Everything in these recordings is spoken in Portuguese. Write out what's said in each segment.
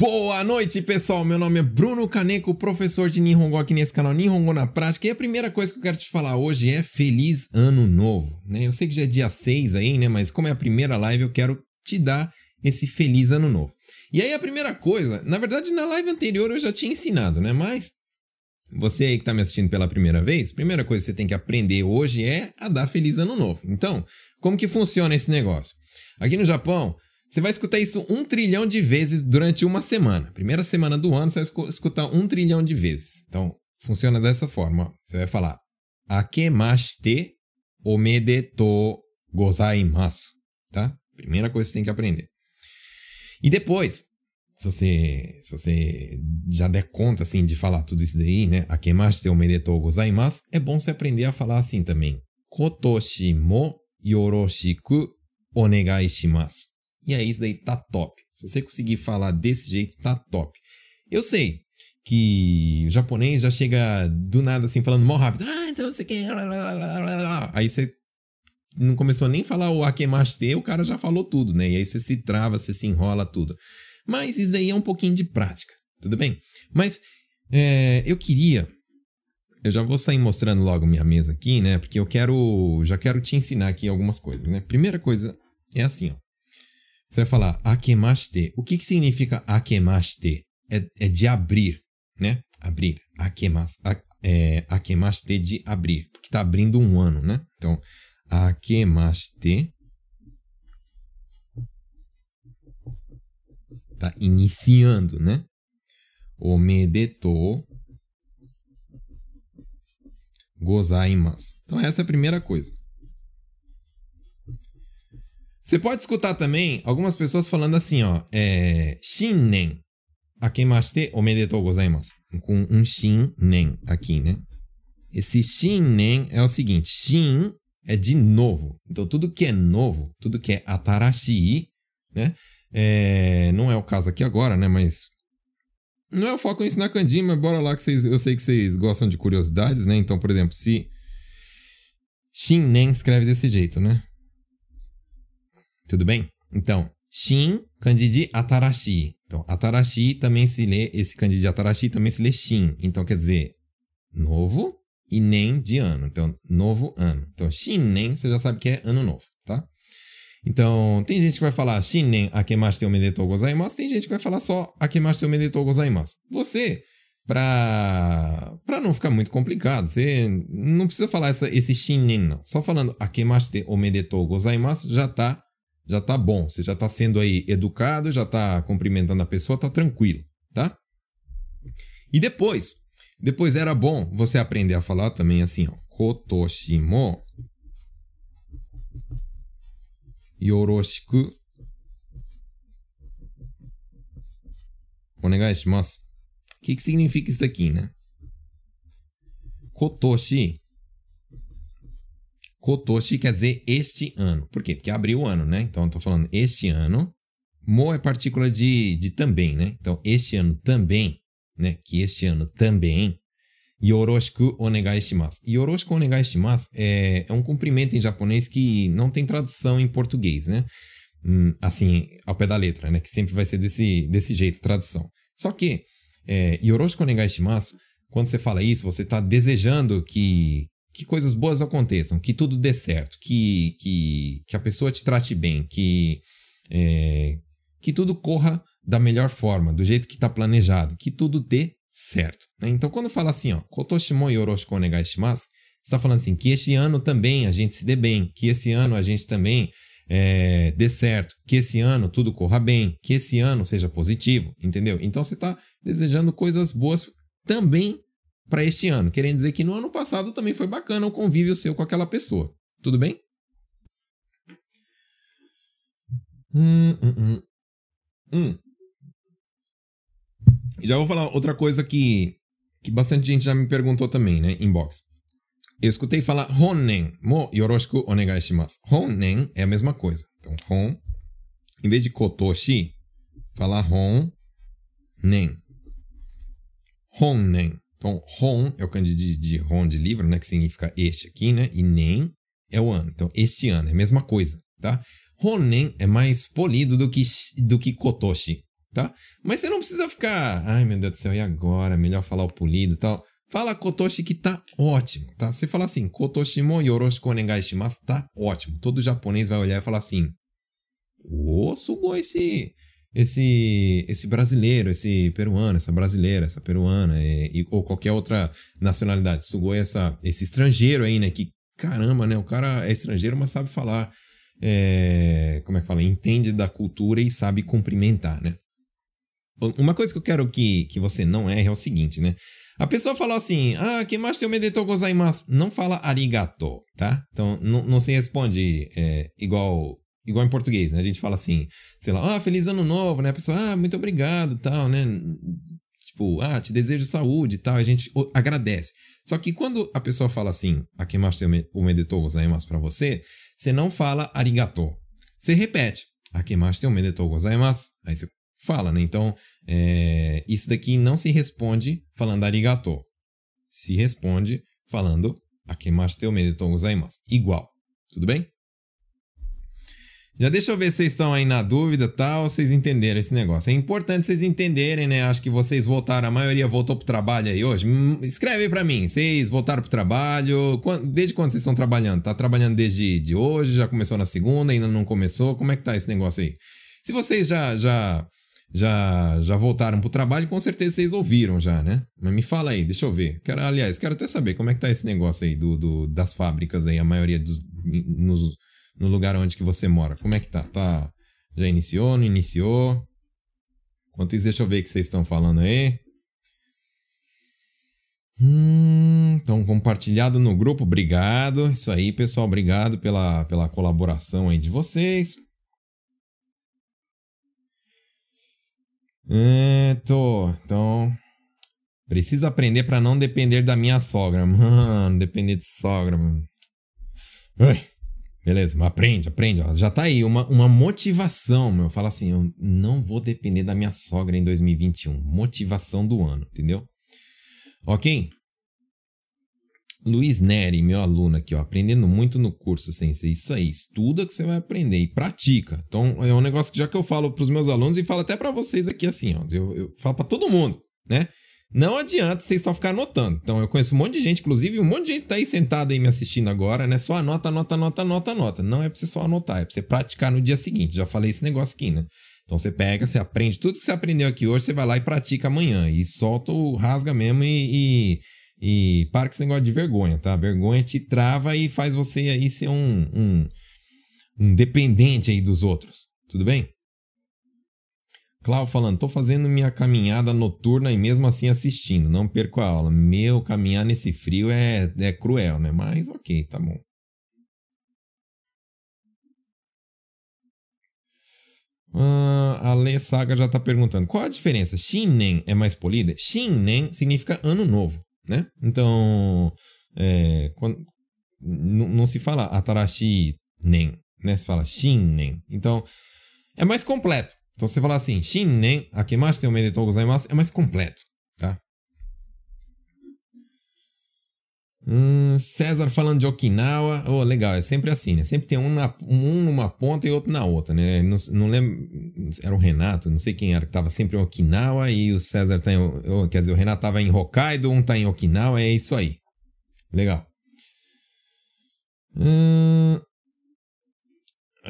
Boa noite, pessoal. Meu nome é Bruno Kaneko, professor de Nihongo aqui nesse canal Nihongo na Prática. E a primeira coisa que eu quero te falar hoje é Feliz Ano Novo. Né? Eu sei que já é dia 6 aí, né? Mas como é a primeira live, eu quero te dar esse Feliz Ano Novo. E aí a primeira coisa, na verdade na live anterior eu já tinha ensinado, né? Mas você aí que está me assistindo pela primeira vez, a primeira coisa que você tem que aprender hoje é a dar Feliz Ano Novo. Então, como que funciona esse negócio? Aqui no Japão, você vai escutar isso um trilhão de vezes durante uma semana. Primeira semana do ano, você vai escutar um trilhão de vezes. Então, funciona dessa forma. Você vai falar Akemashite omedetou gozaimasu. Tá? Primeira coisa que você tem que aprender. E depois, se você, se você já der conta assim de falar tudo isso daí, né? Akemashite omedetou gozaimasu, é bom você aprender a falar assim também. Kotoshi mo yoroshiku onegai shimasu. E aí, isso daí tá top. Se você conseguir falar desse jeito, tá top. Eu sei que o japonês já chega do nada assim, falando mó rápido. Ah, então você quer. Aí você não começou nem a falar o akemashite, o cara já falou tudo, né? E aí você se trava, você se enrola tudo. Mas isso daí é um pouquinho de prática, tudo bem? Mas é, eu queria. Eu já vou sair mostrando logo minha mesa aqui, né? Porque eu quero. Já quero te ensinar aqui algumas coisas, né? Primeira coisa é assim, ó. Você vai falar akemashite. O que, que significa akemashite? É, é de abrir, né? Abrir. Akemas, a, é, akemashite de abrir. Porque está abrindo um ano, né? Então, akemashite. Tá iniciando, né? Omedetou gozaimasu. Então, essa é a primeira coisa. Você pode escutar também algumas pessoas falando assim, ó, é, Shinnen, akemashite omedetou gozaimasu. Com um Shinnen aqui, né? Esse Shinnen é o seguinte, Shin é de novo. Então, tudo que é novo, tudo que é atarashi, né? É, não é o caso aqui agora, né? Mas não é o foco em ensinar kanji, mas bora lá que vocês, eu sei que vocês gostam de curiosidades, né? Então, por exemplo, se Shinnen escreve desse jeito, né? Tudo bem? Então, Shin, kanji de Atarashi. Então, Atarashi também se lê, esse kanji de Atarashi também se lê Shin. Então, quer dizer, novo e nem de ano. Então, novo ano. Então, Shinnen, você já sabe que é ano novo, tá? Então, tem gente que vai falar Shinnen akemashite omedetou gozaimasu, tem gente que vai falar só akemashite omedetou gozaimasu. Você, pra, pra não ficar muito complicado, você não precisa falar essa, esse Shinnen, não. Só falando akemashite omedetou gozaimasu já tá já tá bom, você já tá sendo aí educado, já tá cumprimentando a pessoa, tá tranquilo, tá? E depois, depois era bom você aprender a falar também assim, ó, kotoshimo yoroshiku onegai shimasu. O que que significa isso aqui, né? Kotoshi Kotoshi quer dizer este ano. Por quê? Porque abriu o ano, né? Então eu tô falando este ano. Mo é partícula de, de também, né? Então este ano também, né? Que este ano também. Yoroshiku onegai shimasu. Yoroshiku onegai shimasu é, é um cumprimento em japonês que não tem tradução em português, né? Hum, assim, ao pé da letra, né? Que sempre vai ser desse, desse jeito, tradução. Só que, é, Yoroshiku onegai shimasu, quando você fala isso, você está desejando que, que coisas boas aconteçam, que tudo dê certo, que, que, que a pessoa te trate bem, que, é, que tudo corra da melhor forma, do jeito que está planejado, que tudo dê certo. Né? Então, quando fala assim, ó, Kotoshimo yoroshiku onegai shimasu, está falando assim, que este ano também a gente se dê bem, que esse ano a gente também é, dê certo, que esse ano tudo corra bem, que esse ano seja positivo, entendeu? Então, você está desejando coisas boas também para este ano, querendo dizer que no ano passado também foi bacana o convívio seu com aquela pessoa. Tudo bem? Hum, hum, hum. hum. Já vou falar outra coisa que, que bastante gente já me perguntou também, né? Inbox. Eu escutei falar Honnen mo yoroshiku onegai shimasu. Honnen é a mesma coisa. Então, Hon, em vez de Kotoshi, falar Hon, Nen. Honnen. Então, Hon é o kanji de, Hon de livro, né? Que significa este aqui, né? E Nen é o ano. Então, este ano é a mesma coisa, tá? Honen é mais polido do que, do que Kotoshi. tá? Mas você não precisa ficar, ai meu Deus do céu, e agora? Melhor falar o polido e tal. Fala kotoshi que tá ótimo, tá? Você fala assim, kotoshi mo yoroshiku onegai shimasu, tá ótimo. Todo japonês vai olhar e falar assim, ô, sugoi esse, esse, brasileiro, esse peruano, essa brasileira, essa peruana, e, ou qualquer outra nacionalidade. Sugoi essa, esse estrangeiro aí, né? Que caramba, né? O cara é estrangeiro, mas sabe falar, é, como é que fala? Entende da cultura e sabe cumprimentar, né? Uma coisa que eu quero que, que você não erre é o seguinte, né? A pessoa falou assim, ah, que mais tem o gozaimasu? Não fala arigato, tá? Então, não, não se responde é, igual igual em português, né? A gente fala assim, sei lá, ah, feliz ano novo, né? A pessoa, ah, muito obrigado, tal, né? Tipo, ah, te desejo saúde tal, a gente agradece. Só que quando a pessoa fala assim, akemaste o medetou gozaimasu pra você, você não fala arigato. Você repete, akemaste o medetou gozaimasu. Aí você fala, né? Então, é, isso daqui não se responde falando arigato. Se responde falando akemaste o medetou gozaimasu. Igual. Tudo bem? Já deixa eu ver se vocês estão aí na dúvida tal, vocês entenderam esse negócio. É importante vocês entenderem, né? Acho que vocês voltaram, a maioria voltou pro trabalho aí hoje. Hum, escreve aí pra mim, vocês voltaram pro trabalho. Desde quando vocês estão trabalhando? Tá trabalhando desde de hoje? Já começou na segunda? Ainda não começou? Como é que tá esse negócio aí? Se vocês já já já já voltaram pro trabalho, com certeza vocês ouviram já, né? Mas me fala aí, deixa eu ver. Quero, aliás, quero até saber como é que tá esse negócio aí do, do das fábricas aí, a maioria dos nos no lugar onde que você mora. Como é que tá? Tá já iniciou, não iniciou? Enquanto isso, deixa eu ver o que vocês estão falando aí. Hum, então, compartilhado no grupo, obrigado. Isso aí, pessoal, obrigado pela, pela colaboração aí de vocês. É, tô. Então, preciso aprender para não depender da minha sogra. Mano, depender de sogra, mano. Ai. Beleza, aprende, aprende. Ó. Já tá aí uma, uma motivação, meu. Fala assim, eu não vou depender da minha sogra em 2021. Motivação do ano, entendeu? Ok? Luiz Neri, meu aluno aqui, ó, aprendendo muito no curso, Sensei. Isso aí, estuda que você vai aprender e pratica. Então, é um negócio que já que eu falo para os meus alunos e falo até para vocês aqui assim, ó. Eu, eu falo para todo mundo, né? Não adianta vocês só ficar anotando. Então, eu conheço um monte de gente, inclusive um monte de gente tá aí sentado aí me assistindo agora, né? Só anota, anota, anota, anota, anota. Não é pra você só anotar, é pra você praticar no dia seguinte. Já falei esse negócio aqui, né? Então, você pega, você aprende tudo que você aprendeu aqui hoje, você vai lá e pratica amanhã. E solta o rasga mesmo e, e, e para com esse negócio de vergonha, tá? Vergonha te trava e faz você aí ser um, um, um dependente aí dos outros. Tudo bem? Clau falando, tô fazendo minha caminhada noturna e mesmo assim assistindo, não perco a aula. Meu, caminhar nesse frio é, é cruel, né? Mas ok, tá bom. Uh, a Lê Saga já tá perguntando, qual a diferença? Shinen é mais polida? Shinen significa ano novo, né? Então, é, quando, não se fala Atarashi Nen, né? Se fala Shinen. Então, é mais completo. Então, você falar assim, Shinnen akemashite omedetou gozaimasu é mais completo, tá? Hum, César falando de Okinawa. Oh, legal, é sempre assim, né? Sempre tem um, na, um numa ponta e outro na outra, né? Não, não lembro. Era o Renato, não sei quem era, que tava sempre em Okinawa e o César tá em. Oh, quer dizer, o Renato tava em Hokkaido, um tá em Okinawa, é isso aí. Legal. Hum,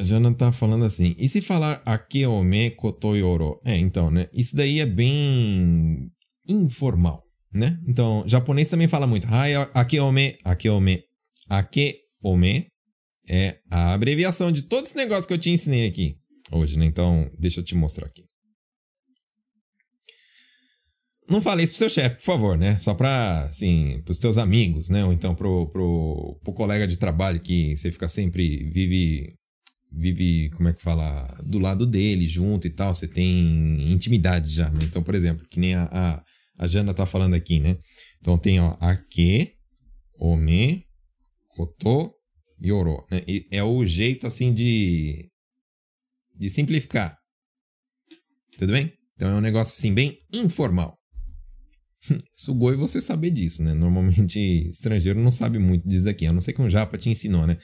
Jana tá falando assim, e se falar akeome kotoyoro? É, então, né? Isso daí é bem informal, né? Então, japonês também fala muito. Hai akeome, akeome. Akeome é a abreviação de todo esse negócio que eu te ensinei aqui hoje, né? Então, deixa eu te mostrar aqui. Não fale isso pro seu chefe, por favor, né? Só pra, assim, pros teus amigos, né? Ou então pro, pro, pro colega de trabalho que você fica sempre, vive vive, como é que fala, do lado dele, junto e tal, você tem intimidade já, né? Então, por exemplo, que nem a, a, a Jana tá falando aqui, né? Então tem, ó, ake, ome, koto, yoro, né? E é o jeito, assim, de, de simplificar. Tudo bem? Então é um negócio, assim, bem informal. Sugoi você saber disso, né? Normalmente estrangeiro não sabe muito disso aqui, a não ser que um japa te ensinou, né?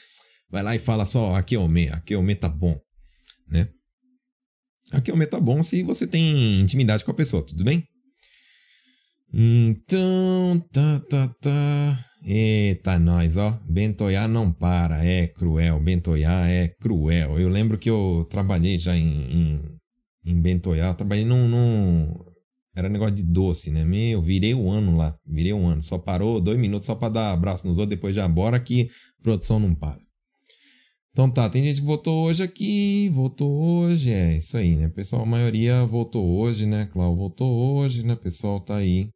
Vai lá e fala só, aqui é o me, aqui é o me tá bom, né? Aqui é o meta bom se você tem intimidade com a pessoa, tudo bem? Então, tá, tá, tá. Eita, nós, ó. Bentoiá não para, é cruel. Bentoiá é cruel. Eu lembro que eu trabalhei já em, em, em Bentoiá. Trabalhei num, num. Era negócio de doce, né? Meu, virei um ano lá. Virei um ano. Só parou dois minutos só pra dar abraço nos outros. Depois já bora que produção não para. Então tá, tem gente que votou hoje aqui, votou hoje, é isso aí, né? Pessoal, a maioria votou hoje, né? Cláudio votou hoje, né? Pessoal tá aí.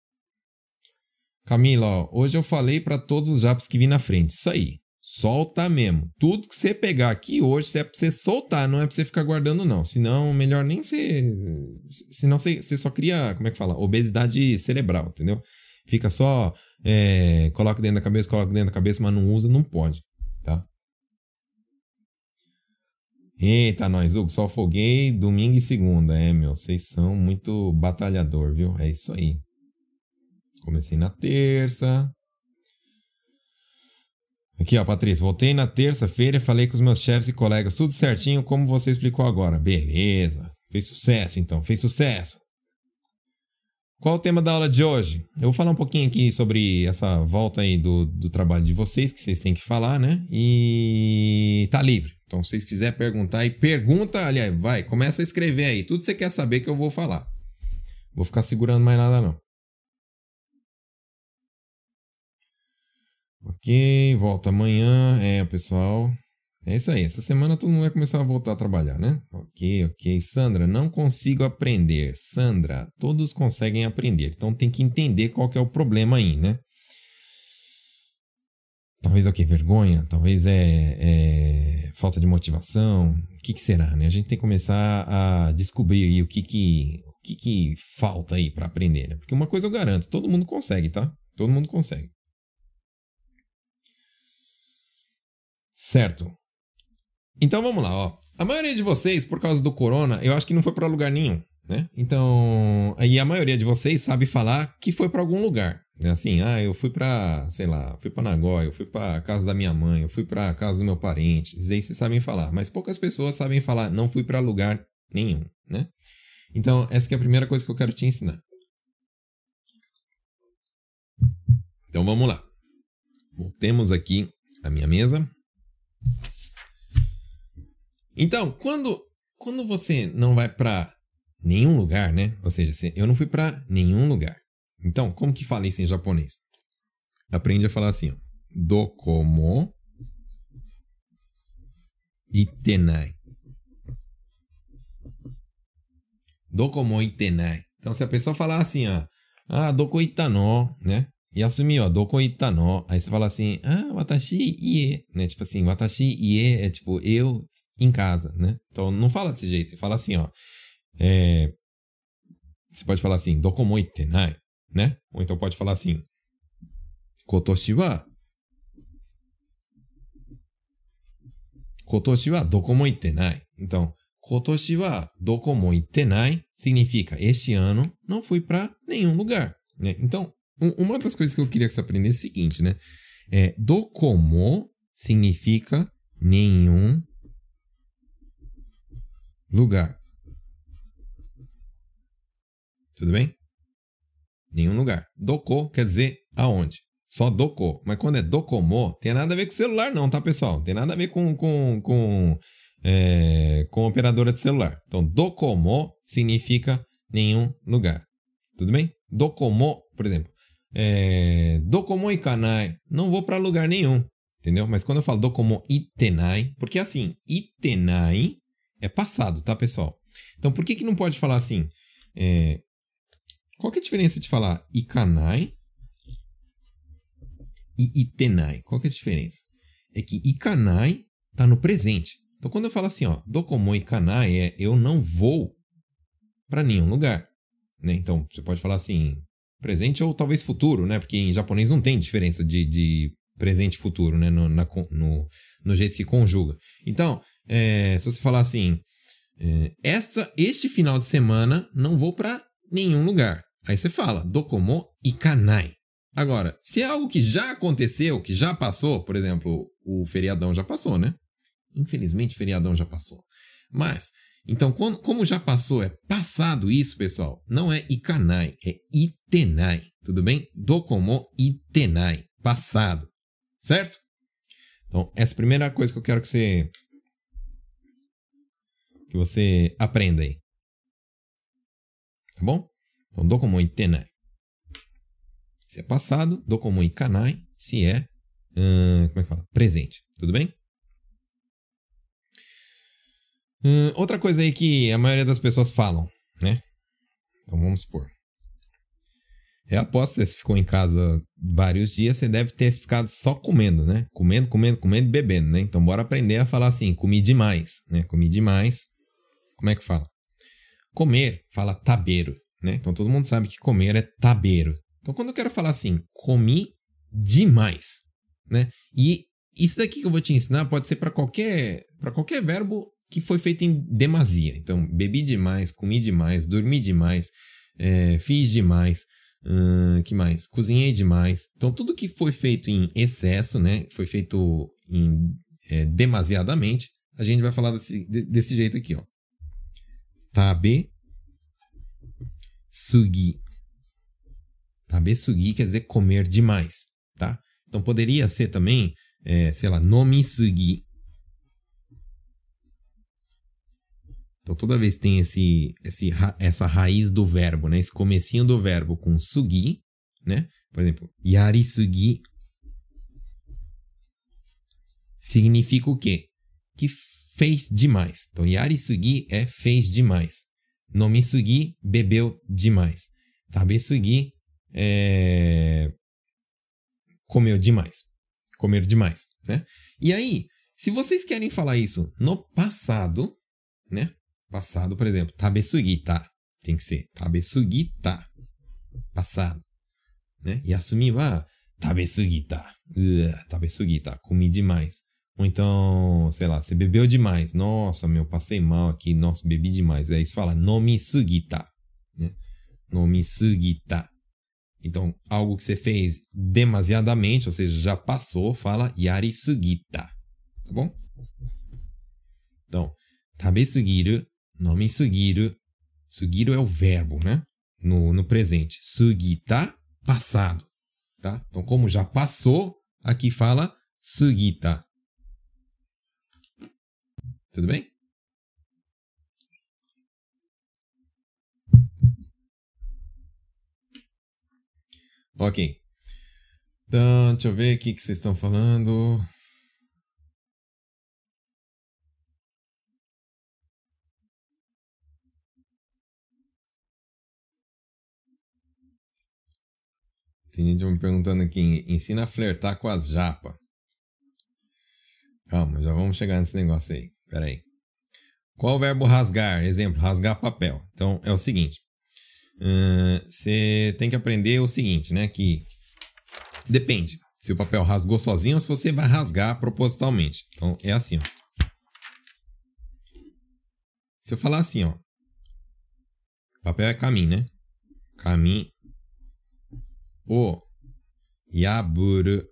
Camila, ó, hoje eu falei para todos os japs que vi na frente. Isso aí. Solta mesmo. Tudo que você pegar aqui hoje é pra você soltar, não é pra você ficar guardando, não. Senão, melhor nem você. Senão você, você só cria, como é que fala? Obesidade cerebral, entendeu? Fica só. É, coloca dentro da cabeça, coloca dentro da cabeça, mas não usa, não pode, tá? Eita, nós, Hugo, só foguei domingo e segunda. É, meu, vocês são muito batalhador, viu? É isso aí. Comecei na terça. Aqui, ó, Patrícia. Voltei na terça-feira e falei com os meus chefes e colegas tudo certinho, como você explicou agora. Beleza. Fez sucesso, então. Fez sucesso. Qual o tema da aula de hoje? Eu vou falar um pouquinho aqui sobre essa volta aí do, do trabalho de vocês, que vocês têm que falar, né? E tá livre. Então, se vocês quiserem perguntar aí, pergunta, aliás, vai, começa a escrever aí. Tudo que você quer saber que eu vou falar. Vou ficar segurando mais nada, não. Ok, volta amanhã. É, pessoal. É isso aí. Essa semana todo mundo vai começar a voltar a trabalhar, né? Ok, ok. Sandra, não consigo aprender. Sandra, todos conseguem aprender. Então tem que entender qual que é o problema aí, né? Talvez é o que? Vergonha? Talvez é, é, falta de motivação? O que, que, será, né? A gente tem que começar a descobrir aí o que que, o que, que falta aí para aprender, né? Porque uma coisa eu garanto, todo mundo consegue, tá? Todo mundo consegue. Certo. Então vamos lá, ó. A maioria de vocês, por causa do corona, eu acho que não foi para lugar nenhum, né? Então, aí a maioria de vocês sabe falar que foi para algum lugar. Né? Assim, ah, eu fui para, sei lá, fui para Nagoya, eu fui para casa da minha mãe, eu fui para casa do meu parente. Isso vocês sabem falar, mas poucas pessoas sabem falar, não fui para lugar nenhum, né? Então, essa é a primeira coisa que eu quero te ensinar. Então vamos lá. Temos aqui a minha mesa, então, quando, quando você não vai para nenhum lugar, né? Ou seja, eu não fui para nenhum lugar. Então, como que fala isso em japonês? Aprende a falar assim, ó. Dokomo itenai. Dokomo itenai. Então, se a pessoa falar assim, ó. Ah, doko itano, né? E assumir, ó, doko itano. Aí você fala assim, ah, watashi ie, né? Tipo assim, watashi ie é tipo, eu em casa, né? Então não fala desse jeito, você fala assim, ó. É, você pode falar assim, dokomo itenai, né? Ou então pode falar assim, kotoshi wa kotoshi wa dokomo itenai. Então, kotoshi wa dokomo itenai significa este ano não fui para nenhum lugar, né? Então, um, uma das coisas que eu queria que você aprendesse é o seguinte, né? É, dokomo significa nenhum lugar. Tudo bem? Nenhum lugar. Doko quer dizer aonde. Só doko. Mas quando é docomo, tem nada a ver com celular, não, tá, pessoal? Tem nada a ver com, com, com, é, com operadora de celular. Então, docomo significa nenhum lugar. Tudo bem? Docomo, por exemplo. É, docomo ikanai. Não vou para lugar nenhum. Entendeu? Mas quando eu falo docomo itenai, porque assim, itenai é passado, tá, pessoal? Então, por que, que não pode falar assim? É... Qual que é a diferença de falar ikanai e itenai? Qual que é a diferença? É que ikanai tá no presente. Então, quando eu falo assim, ó, dokomo ikanai é eu não vou para nenhum lugar. Né? Então, você pode falar assim, presente ou talvez futuro, né? Porque em japonês não tem diferença de, de presente e futuro, né? No, na, no, no jeito que conjuga. Então, é, se você falar assim, é, esta, este final de semana não vou para nenhum lugar. Aí você fala, dokomo ikanai. Agora, se é algo que já aconteceu, que já passou, por exemplo, o feriadão já passou, né? Infelizmente, feriadão já passou. Mas, Então, como já passou, é passado isso, pessoal, não é ikanai, é itenai, tudo bem? Dokomo itenai, passado, certo? Então, essa é a primeira coisa que eu quero que você que você aprenda aí. Tá bom? Então, dokomo itenai. Se é passado, dokomo ikanai, se é, hum, como é que fala? Presente, tudo bem? Hum, outra coisa aí que a maioria das pessoas falam, né? Então vamos supor. É aposto que você ficou em casa vários dias, você deve ter ficado só comendo, né? Comendo, comendo, comendo e bebendo, né? Então bora aprender a falar assim, comi demais, né? Comi demais. Como é que fala? Comer, fala tabeiro, né? Então todo mundo sabe que comer é tabeiro. Então quando eu quero falar assim, comi demais, né? E isso daqui que eu vou te ensinar pode ser para qualquer para qualquer verbo que foi feito em demasia. Então, bebi demais, comi demais, dormi demais, é, fiz demais, hum, que mais? Cozinhei demais. Então, tudo que foi feito em excesso, né? Foi feito em, é, demasiadamente, a gente vai falar desse, desse jeito aqui, ó. Tabe sugi. Tabe sugi quer dizer comer demais, tá? Então, poderia ser também, é, sei lá, nomi sugi Então toda vez que tem esse, esse, essa raiz do verbo, né? Esse comecinho do verbo com sugi, né? Por exemplo, yarisugi significa o quê? Que fez demais. Então yarisugi é fez demais. Nomisugi bebeu demais. Tabesugi é comeu demais. Comer demais, né? E aí, se vocês querem falar isso no passado, né? Passado, por exemplo, tabesugita. Tem que ser tabesugita. Passado. Né? Yasumi wa tabesugita. Uh, tabesugita. Comi demais. Ou então, sei lá, você bebeu demais. Nossa, meu, passei mal aqui. Nossa, bebi demais. Aí você fala nomisugita. Né? Nomisugita. Então, algo que você fez demasiadamente, ou seja, já passou, fala yarisugita. Tá bom? Então, tabesugiru Nome sugiru. Sugiru é o verbo, né? No, no presente. Sugita, passado. Tá? Então, como já passou, aqui fala sugita. Tudo bem? Ok. Então, deixa eu ver o que, que vocês estão falando. Tem gente me perguntando aqui, ensina a flertar com as japa. Calma, já vamos chegar nesse negócio aí. Pera aí. Qual o verbo rasgar? Exemplo, rasgar papel. Então, é o seguinte. Você uh, tem que aprender o seguinte, né? Que depende se o papel rasgou sozinho ou se você vai rasgar propositalmente. Então, é assim, ó. Se eu falar assim, ó. Papel é caminho, né? Caminho o yaburu.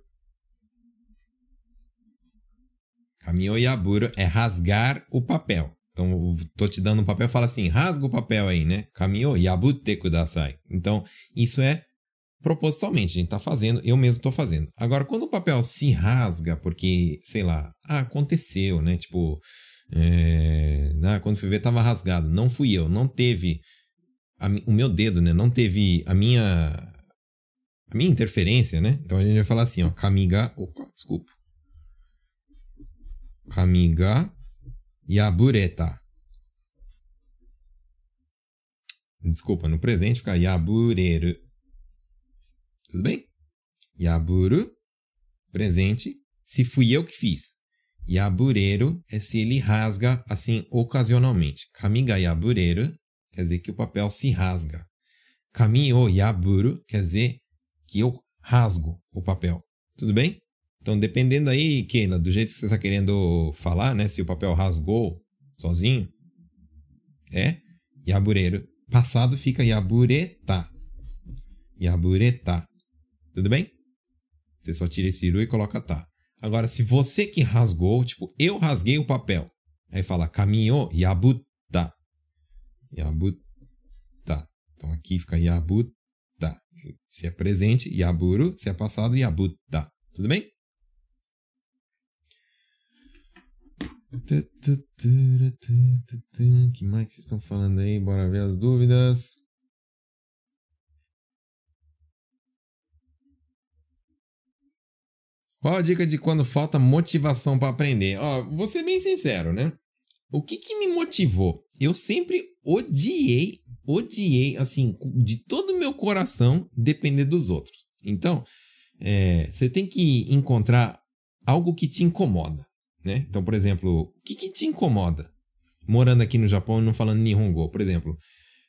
Caminho yaburu é rasgar o papel. Então, tô te dando um papel, fala assim, rasga o papel aí, né? Caminho yabute kudasai. Então, isso é propositalmente, a gente tá fazendo, eu mesmo tô fazendo. Agora, quando o papel se rasga porque, sei lá, ah, aconteceu, né? Tipo, é, ah, quando fui ver tava rasgado. Não fui eu, não teve a, o meu dedo, né? Não teve a minha a minha interferência, né? Então a gente vai falar assim, ó, kamiga, opa, desculpa. Kamiga yabureta. Desculpa, no presente fica yabureru. Tudo bem? Yaburu, presente, se fui eu que fiz. Yabureru é se ele rasga assim ocasionalmente. Kamiga yabureru quer dizer que o papel se rasga. Kami o yaburu quer dizer que eu rasgo o papel. Tudo bem? Então, dependendo aí, Keila, do jeito que você está querendo falar, né? Se o papel rasgou sozinho, é yabureiro. Passado fica yabureta. Yabureta. Tudo bem? Você só tira esse iru e coloca tá. Agora, se você que rasgou, tipo, eu rasguei o papel. Aí fala caminho yabute. yabuta. Yabuta. Então aqui fica yabuta. Se é presente, yaburu. Se é passado, yabuta. Tudo bem? que mais vocês estão falando aí? Bora ver as dúvidas. Qual a dica de quando falta motivação para aprender? Ó, vou ser bem sincero, né? O que, que me motivou? Eu sempre odiei, odiei, assim, de todo o meu coração, depender dos outros. Então, é, você tem que encontrar algo que te incomoda, né? Então, por exemplo, o que, que te incomoda? Morando aqui no Japão e não falando Nihongo, por exemplo,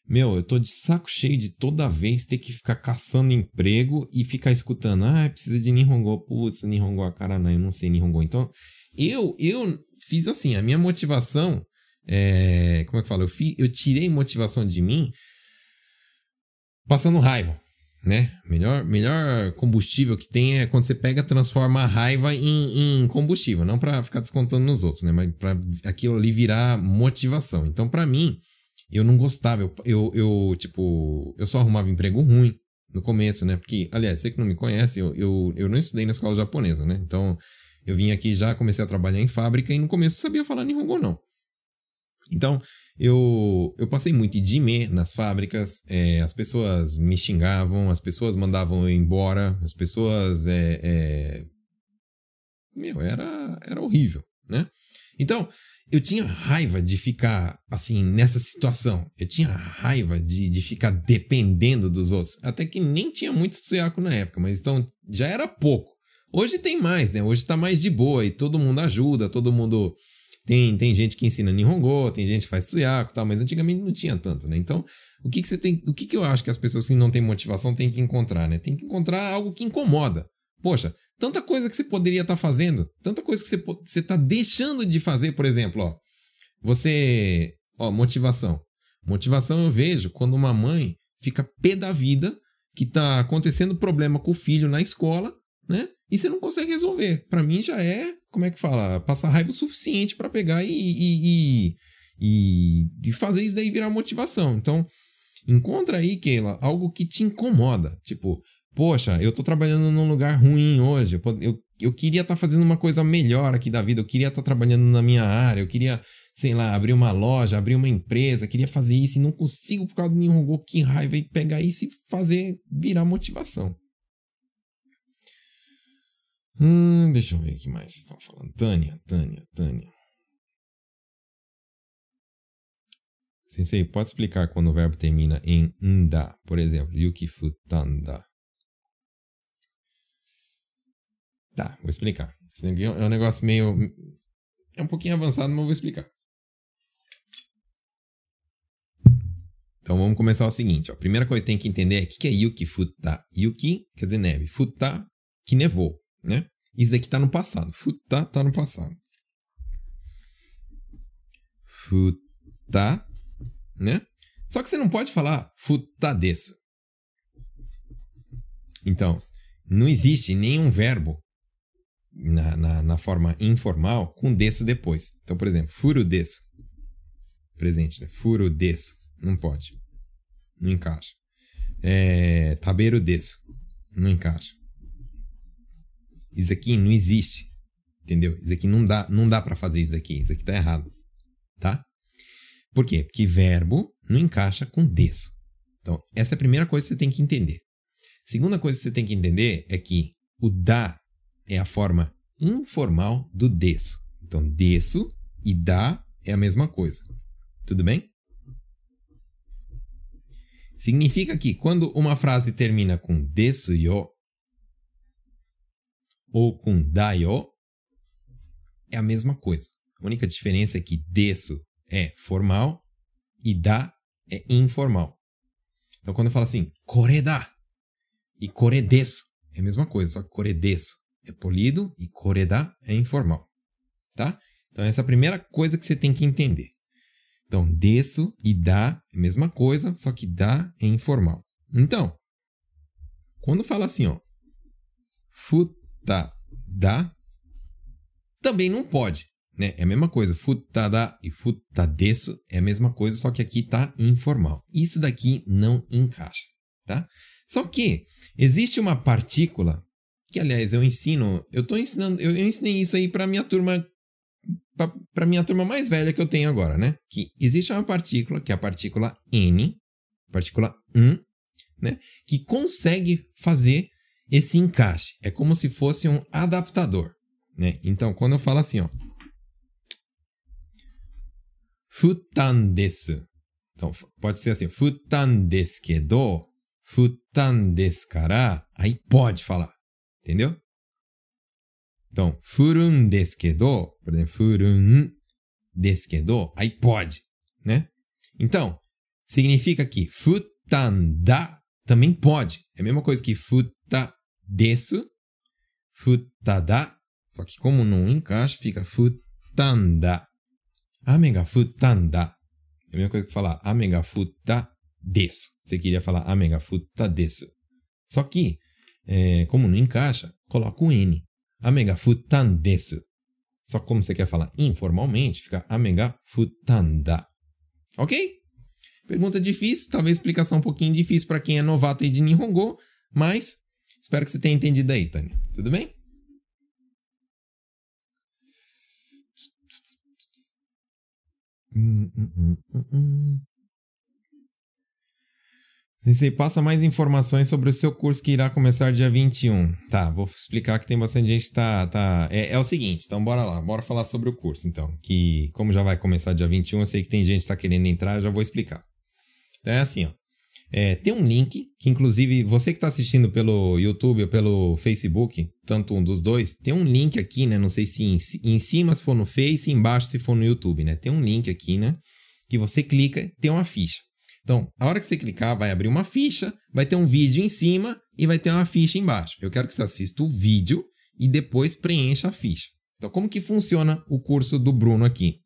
meu, eu tô de saco cheio de toda vez ter que ficar caçando emprego e ficar escutando. Ah, precisa de Nihongo. Putz, Nihongo, não, eu não sei Nihongo. Então, eu, eu fiz assim, a minha motivação é, como é que fala? Eu, fi, eu tirei motivação de mim passando raiva, né? Melhor, melhor combustível que tem é quando você pega transforma a raiva em, em combustível, não para ficar descontando nos outros, né? Mas para aquilo ali virar motivação. Então, para mim, eu não gostava. Eu, eu, eu, tipo, eu só arrumava emprego ruim no começo, né? Porque, aliás, você que não me conhece, eu, eu, eu não estudei na escola japonesa, né? Então, eu vim aqui já, comecei a trabalhar em fábrica e no começo sabia falar Nihongo, não. Então, eu, eu passei muito de me nas fábricas, é, as pessoas me xingavam, as pessoas mandavam eu embora, as pessoas. É, é... Meu, era, era horrível, né? Então, eu tinha raiva de ficar assim nessa situação. Eu tinha raiva de, de ficar dependendo dos outros. Até que nem tinha muito suiaco na época, mas então já era pouco. Hoje tem mais, né? Hoje tá mais de boa e todo mundo ajuda, todo mundo. Tem, tem gente que ensina Nihongo, tem gente que faz suiaco e tal, mas antigamente não tinha tanto, né? Então, o que, que você tem. O que, que eu acho que as pessoas que não têm motivação têm que encontrar, né? Tem que encontrar algo que incomoda. Poxa, tanta coisa que você poderia estar tá fazendo, tanta coisa que você está deixando de fazer, por exemplo, ó. Você, ó, motivação. Motivação eu vejo quando uma mãe fica pé da vida que tá acontecendo problema com o filho na escola, né? E você não consegue resolver. Para mim já é, como é que fala, passar raiva o suficiente para pegar e, e, e, e, fazer isso daí virar motivação. Então, encontra aí, Keila, algo que te incomoda. Tipo, poxa, eu tô trabalhando num lugar ruim hoje, eu, eu, queria estar tá fazendo uma coisa melhor aqui da vida, eu queria estar tá trabalhando na minha área, eu queria, sei lá, abrir uma loja, abrir uma empresa, queria fazer isso e não consigo por causa do Nihongo, que raiva, e pegar isso e fazer virar motivação. Hum, deixa eu ver o que mais vocês estão falando. Tânia, Tânia, Tânia. Sensei, pode explicar quando o verbo termina em nda, por exemplo, yuki futanda. Tá, vou explicar. Esse aqui é um negócio meio. É um pouquinho avançado, mas vou explicar. Então vamos começar o seguinte: ó. a primeira coisa que tem que entender é o que é Yuki Futa. Yuki quer dizer neve. Futa, que nevou, né? Isso aqui está no passado. Futa está no passado. Futa, né? Só que você não pode falar futa desse. Então, não existe nenhum verbo na, na, na, forma informal com deso depois. Então, por exemplo, furo deso. Presente, né? Furo deso. Não pode. Não encaixa. É, tabeiro deso. Não encaixa. Isso aqui não existe. Entendeu? Isso aqui não dá, não dá para fazer isso aqui. Isso aqui tá errado. Tá? Por quê? Porque verbo não encaixa com deso. Então, essa é a primeira coisa que você tem que entender. Segunda coisa que você tem que entender é que o da é a forma informal do deso. Então, deso e da é a mesma coisa. Tudo bem? Significa que quando uma frase termina com desu yo ou com dayo, é a mesma coisa. A única diferença é que desu é formal e da é informal. Então, quando eu falo assim, koreda e koredesu, é a mesma coisa, só que koredesu é polido e koreda é informal, tá? Então essa é a primeira coisa que você tem que entender. Então, desu e da é a mesma coisa, só que da é informal. Então, quando fala assim, ó, futa da, também não pode, né? É a mesma coisa. Futada e futadesu é a mesma coisa, só que aqui tá informal. Isso daqui não encaixa, tá? Só que existe uma partícula que, aliás, eu ensino, eu tô ensinando, eu, eu ensinei isso aí para minha turma para minha turma mais velha que eu tenho agora, né? Que existe uma partícula, que é a partícula N, partícula 1, né? Que consegue fazer esse encaixe. É como se fosse um adaptador, né? Então, quando eu falo assim, ó, futan desu. Então, pode ser assim, futan desu kedo, futan desu kara, aí pode falar, entendeu? Então, furun desu kedo, por exemplo, furun desu kedo, aí pode, né? Então, significa que futanda também pode. É a mesma coisa que futa desu, futada, só que como não encaixa, fica futanda. Amega futanda. É a mesma coisa que falar amega futa desu. Você queria falar amega futa desu. Só que, é, como não encaixa, coloca o N. Amega futandesu. Só que como você quer falar informalmente, fica amega futanda. Ok? Pergunta difícil, talvez explicação um pouquinho difícil para quem é novato aí de Nihongo, mas espero que você tenha entendido aí, Tânia. Tudo bem? Hum, hum, hum, hum. Sensei, passa mais informações sobre o seu curso que irá começar dia 21. Tá, vou explicar que tem bastante gente que tá. tá... É, é, o seguinte, então bora lá, bora falar sobre o curso, então. Que, como já vai começar dia 21, eu sei que tem gente que está querendo entrar, já vou explicar. Então é assim, ó. É, tem um link que, inclusive, você que está assistindo pelo YouTube ou pelo Facebook, tanto um dos dois, tem um link aqui, né? Não sei se em, em cima se for no Face, embaixo se for no YouTube, né? Tem um link aqui, né? Que você clica, tem uma ficha. Então, a hora que você clicar, vai abrir uma ficha, vai ter um vídeo em cima e vai ter uma ficha embaixo. Eu quero que você assista o vídeo e depois preencha a ficha. Então, como que funciona o curso do Bruno aqui?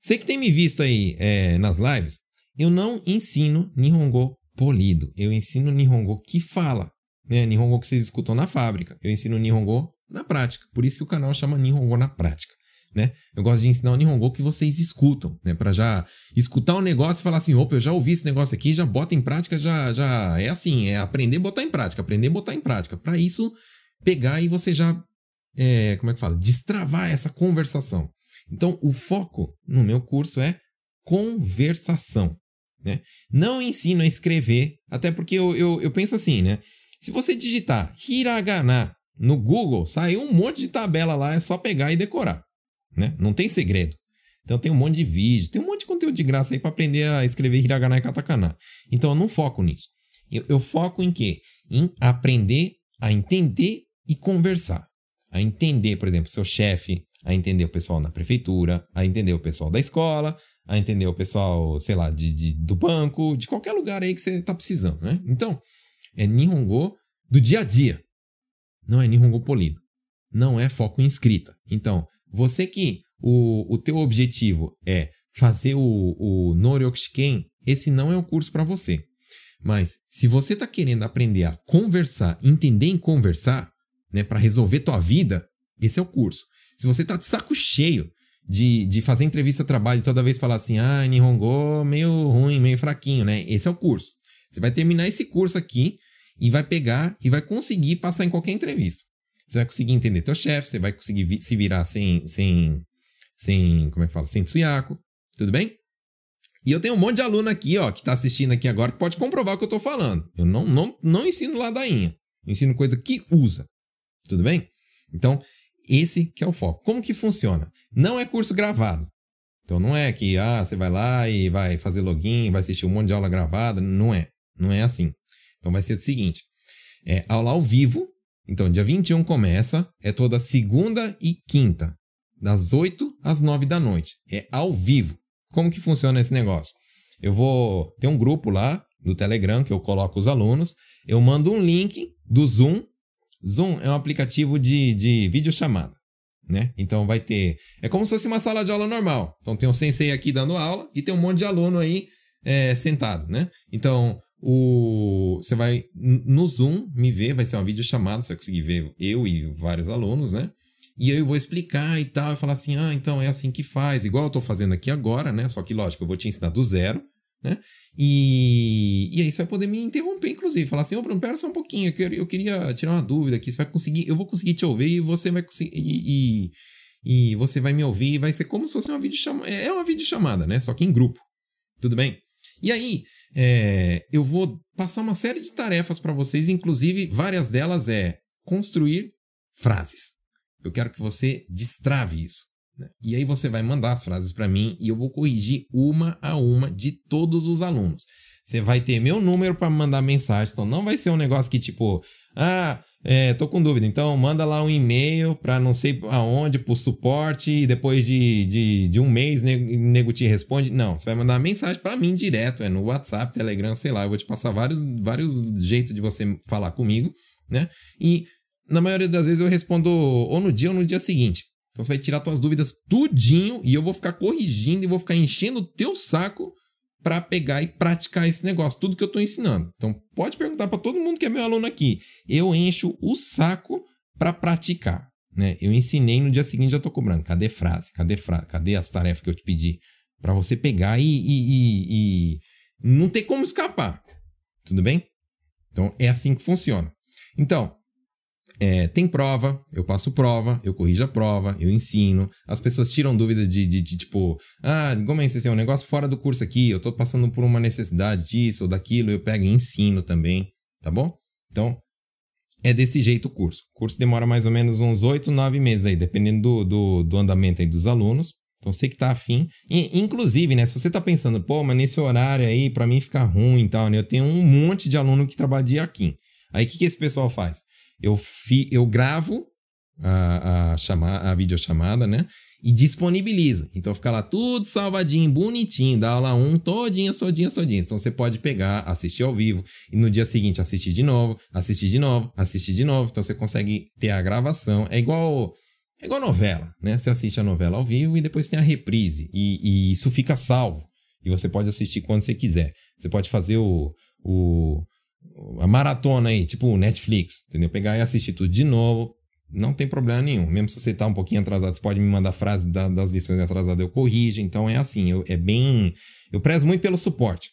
Você que tem me visto aí é, nas lives, eu não ensino Nihongo polido. Eu ensino Nihongo que fala. Né? Nihongo que vocês escutam na fábrica. Eu ensino Nihongo na prática. Por isso que o canal chama Nihongo na prática né? Eu gosto de ensinar o Nihongo que vocês escutam, né? Para já escutar o um negócio e falar assim, opa, eu já ouvi esse negócio aqui, já bota em prática, já, já é assim, é aprender botar em prática, aprender botar em prática. Para isso, pegar e você já, é, como é que fala? Destravar essa conversação. Então, o foco no meu curso é conversação, né? Não ensino a escrever, até porque eu, eu, eu penso assim, né? Se você digitar hiragana no Google, sai um monte de tabela lá, é só pegar e decorar né? Não tem segredo. Então tem um monte de vídeo, tem um monte de conteúdo de graça aí para aprender a escrever hiragana e katakana. Então eu não foco nisso. Eu, eu foco em quê? Em aprender a entender e conversar. A entender, por exemplo, seu chefe, a entender o pessoal na prefeitura, a entender o pessoal da escola, a entender o pessoal, sei lá, de, de do banco, de qualquer lugar aí que você está precisando, né? Então, é Nihongo do dia a dia. Não é Nihongo polido. Não é foco em escrita. Então, você que o, o teu objetivo é fazer o, o Noryokushiken, esse não é o curso para você. Mas se você está querendo aprender a conversar, entender em conversar, né, para resolver tua vida, esse é o curso. Se você está de saco cheio de, de fazer entrevista trabalho toda vez falar assim, ah, Nihongo meio ruim, meio fraquinho, né? Esse é o curso. Você vai terminar esse curso aqui e vai pegar e vai conseguir passar em qualquer entrevista. Você vai conseguir entender teu chefe, você vai conseguir vi se virar sem, sem, sem, como é que fala? Sem tsuyaku, tudo bem? E eu tenho um monte de aluno aqui, ó, que tá assistindo aqui agora, que pode comprovar o que eu tô falando. Eu não, não, não ensino ladainha. Eu ensino coisa que usa. Tudo bem? Então, esse que é o foco. Como que funciona? Não é curso gravado. Então, não é que, ah, você vai lá e vai fazer login, vai assistir um monte de aula gravada. Não é. Não é assim. Então, vai ser o seguinte. É aula ao vivo, então, dia 21 começa, é toda segunda e quinta, das 8 às 9 da noite. É ao vivo. Como que funciona esse negócio? Eu vou ter um grupo lá do Telegram que eu coloco os alunos, eu mando um link do Zoom. Zoom é um aplicativo de, de videochamada. Né? Então vai ter. É como se fosse uma sala de aula normal. Então tem um sensei aqui dando aula e tem um monte de aluno aí é, sentado, né? Então o, você vai no Zoom me ver, vai ser uma videochamada, você vai conseguir ver eu e vários alunos, né? E eu vou explicar e tal, e falar assim, ah, então é assim que faz, igual eu tô fazendo aqui agora, né? Só que, lógico, eu vou te ensinar do zero, né? E, e aí você vai poder me interromper, inclusive, falar assim, ô Bruno, pera só um pouquinho, eu queria, eu queria tirar uma dúvida aqui, você vai conseguir, eu vou conseguir te ouvir e você vai conseguir, e, e, e você vai me ouvir, vai ser como se fosse uma videochamada, é uma videochamada, né? Só que em grupo, tudo bem? E aí, é, eu vou passar uma série de tarefas para vocês, inclusive várias delas é construir frases. Eu quero que você destrave isso. Né? E aí você vai mandar as frases para mim e eu vou corrigir uma a uma de todos os alunos. Você vai ter meu número para mandar mensagem, então não vai ser um negócio que tipo, ah, é, tô com dúvida, então manda lá um e-mail para não sei aonde, pro suporte, e depois de, de, de um mês o nego te responde. Não, você vai mandar uma mensagem para mim direto, é no WhatsApp, Telegram, sei lá, eu vou te passar vários, vários jeitos de você falar comigo, né? E na maioria das vezes eu respondo ou no dia ou no dia seguinte. Então você vai tirar suas dúvidas tudinho e eu vou ficar corrigindo e vou ficar enchendo o teu saco para pegar e praticar esse negócio, tudo que eu estou ensinando. Então pode perguntar para todo mundo que é meu aluno aqui. Eu encho o saco para praticar, né? Eu ensinei no dia seguinte já estou cobrando. Cadê frase? Cadê frase? Cadê as tarefas que eu te pedi para você pegar e, e, e, e não ter como escapar? Tudo bem? Então é assim que funciona. Então é, tem prova, eu passo prova, eu corrijo a prova, eu ensino. As pessoas tiram dúvida de, de, de tipo, ah, como é isso? É um negócio fora do curso aqui, eu tô passando por uma necessidade disso ou daquilo, eu pego e ensino também, tá bom? Então, é desse jeito o curso. O curso demora mais ou menos uns 8, 9 meses aí, dependendo do, do, do andamento aí dos alunos. Então, você que tá afim. E, inclusive, né, se você tá pensando, pô, mas nesse horário aí, para mim fica ruim e tal, né? Eu tenho um monte de aluno que trabalha dia aqui. Aí, o que, que esse pessoal faz? Eu, fi, eu gravo a, a, chama, a videochamada, né? E disponibilizo. Então fica lá tudo salvadinho, bonitinho, dá aula 1 todinha, todinha, todinha. Então você pode pegar, assistir ao vivo e no dia seguinte assistir de novo, assistir de novo, assistir de novo. Então você consegue ter a gravação. É igual é igual novela, né? Você assiste a novela ao vivo e depois tem a reprise. E, e isso fica salvo. E você pode assistir quando você quiser. Você pode fazer o, o, a maratona aí, tipo Netflix, entendeu? Pegar e assistir tudo de novo, não tem problema nenhum. Mesmo se você tá um pouquinho atrasado, você pode me mandar frases da, das lições atrasadas, eu corrijo. Então é assim, eu, é bem. Eu prezo muito pelo suporte,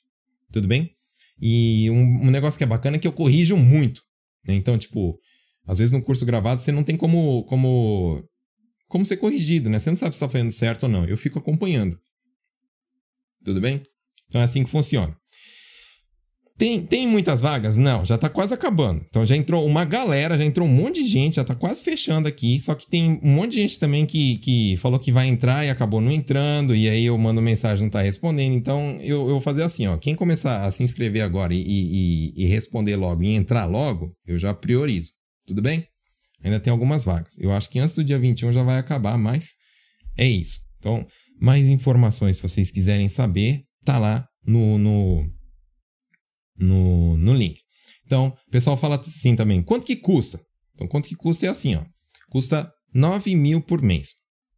tudo bem? E um, um negócio que é bacana é que eu corrijo muito. Né? Então, tipo, às vezes no curso gravado você não tem como, como, como ser corrigido, né? Você não sabe se está fazendo certo ou não. Eu fico acompanhando. Tudo bem? Então é assim que funciona. Tem, tem muitas vagas? Não, já tá quase acabando. Então já entrou uma galera, já entrou um monte de gente, já tá quase fechando aqui. Só que tem um monte de gente também que, que falou que vai entrar e acabou não entrando. E aí eu mando mensagem não tá respondendo. Então eu, eu vou fazer assim, ó. Quem começar a se inscrever agora e, e, e responder logo e entrar logo, eu já priorizo. Tudo bem? Ainda tem algumas vagas. Eu acho que antes do dia 21 já vai acabar, mas é isso. Então, mais informações, se vocês quiserem saber, tá lá no, no no, no link. Então, o pessoal fala assim também, quanto que custa? Então, quanto que custa é assim, ó. Custa 9 mil por mês,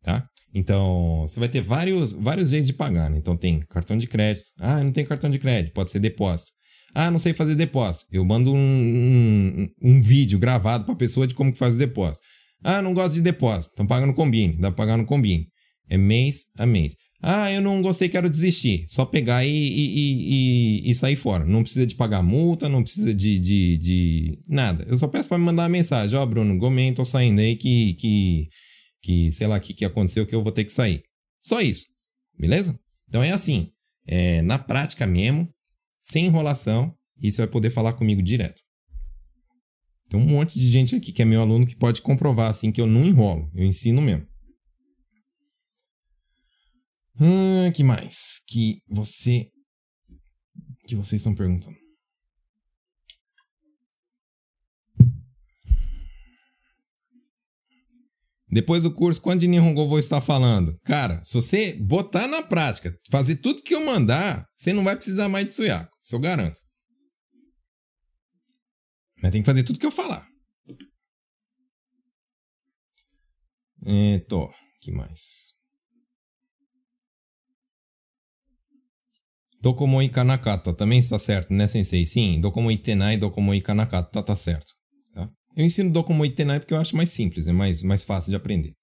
tá? Então, você vai ter vários, vários jeitos de pagar, né? Então, tem cartão de crédito. Ah, não tem cartão de crédito, pode ser depósito. Ah, não sei fazer depósito. Eu mando um, um, um vídeo gravado para a pessoa de como que faz o depósito. Ah, não gosto de depósito. Então, paga no Combine. Dá para pagar no Combine. É mês a mês. Ah, eu não gostei, quero desistir. Só pegar e, e, e, e sair fora. Não precisa de pagar multa, não precisa de, de, de nada. Eu só peço para me mandar uma mensagem. Ó, oh, Bruno, Gomen, tô saindo aí que, que, que sei lá o que, que aconteceu que eu vou ter que sair. Só isso. Beleza? Então é assim. É, na prática mesmo, sem enrolação, e você vai poder falar comigo direto. Tem um monte de gente aqui que é meu aluno que pode comprovar assim que eu não enrolo. Eu ensino mesmo. Hum, que mais? Que você. Que vocês estão perguntando. Depois do curso, quando de Nihongo vou estar falando? Cara, se você botar na prática, fazer tudo que eu mandar, você não vai precisar mais de Suyaku. Isso eu garanto. Mas tem que fazer tudo que eu falar. É, tô. que mais? Dokomoi Kanakata também está certo, né, sensei? Sim, Dokomoi Tenai, Dokomoi Kanakata tá certo. Tá? Eu ensino Dokumo Itenai porque eu acho mais simples, é mais, mais fácil de aprender.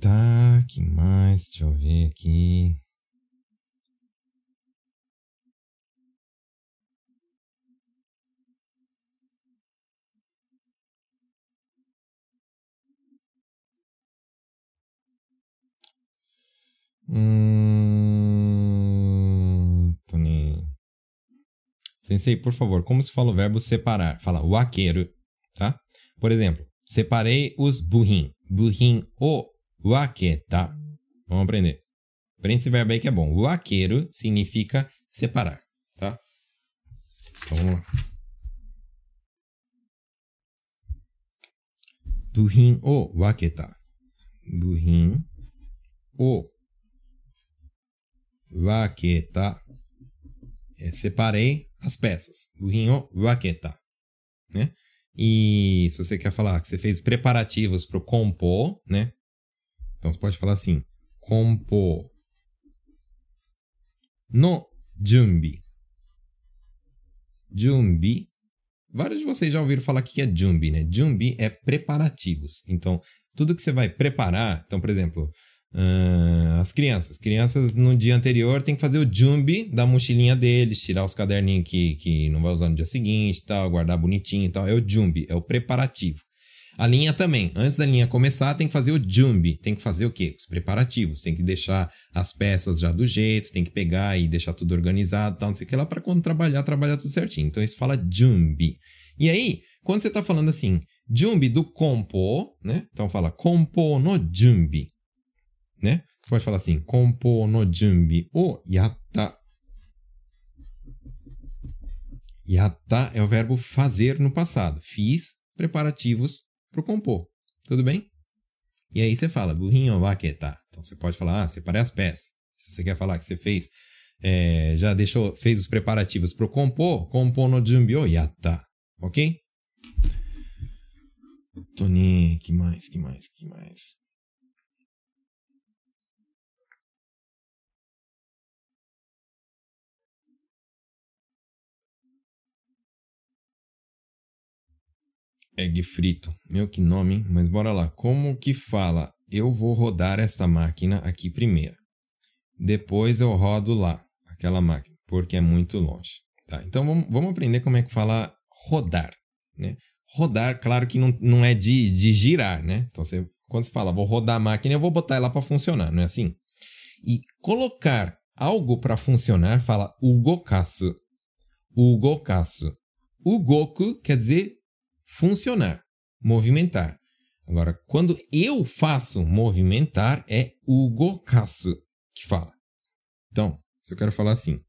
Tá, que mais? Deixa eu ver aqui. Hum. Sensei, por favor, como se fala o verbo separar? Fala wakeru, tá? Por exemplo, separei os buhin. Buhin o waketa. Vamos aprender. Aprende esse verbo aí que é bom. Wakeru significa separar, tá? Então vamos lá. Buhin o waketa. Buhin o waketa. É, separei as peças. Buhin o waketa. Né? E se você quer falar que você fez preparativos para o compor, né? Então você pode falar assim: compor no junbi. Junbi. Vários de vocês já ouviram falar que é junbi, né? Junbi é preparativos. Então, tudo que você vai preparar, então, por exemplo, Uh, as crianças. Crianças no dia anterior tem que fazer o jumbi da mochilinha deles, tirar os caderninhos que, que não vai usar no dia seguinte tal, guardar bonitinho e tal. É o jumbi, é o preparativo. A linha também. Antes da linha começar, tem que fazer o jumbi. Tem que fazer o quê? Os preparativos. Tem que deixar as peças já do jeito, tem que pegar e deixar tudo organizado, tal, não sei o que lá, para quando trabalhar, trabalhar tudo certinho. Então isso fala jumbi. E aí, quando você tá falando assim, jumbi do compo, né? Então fala compo no jumbi né? Você pode falar assim, kompo no junbi o yatta. Yatta é o verbo fazer no passado. Fiz preparativos para o compor. Tudo bem? E aí você fala, burrinho waketa. Então você pode falar, ah, separei as peças. Se você quer falar que você fez, é, já deixou, fez os preparativos para o compor, kompo no junbi o yatta. Ok? Tony, que mais, que mais, que mais? Egg frito. Meu que nome, hein? Mas bora lá. Como que fala? Eu vou rodar esta máquina aqui primeiro. Depois eu rodo lá, aquela máquina, porque é muito longe. Tá? Então vamos, vamos aprender como é que fala rodar. Né? Rodar, claro que não, não é de, de girar, né? Então você, quando você fala vou rodar a máquina, eu vou botar ela para funcionar, não é assim? E colocar algo para funcionar, fala ugokasu. Ugokasu. Ugoku quer dizer funcionar, movimentar. Agora, quando eu faço movimentar, é o gokasu que fala. Então, se eu quero falar assim,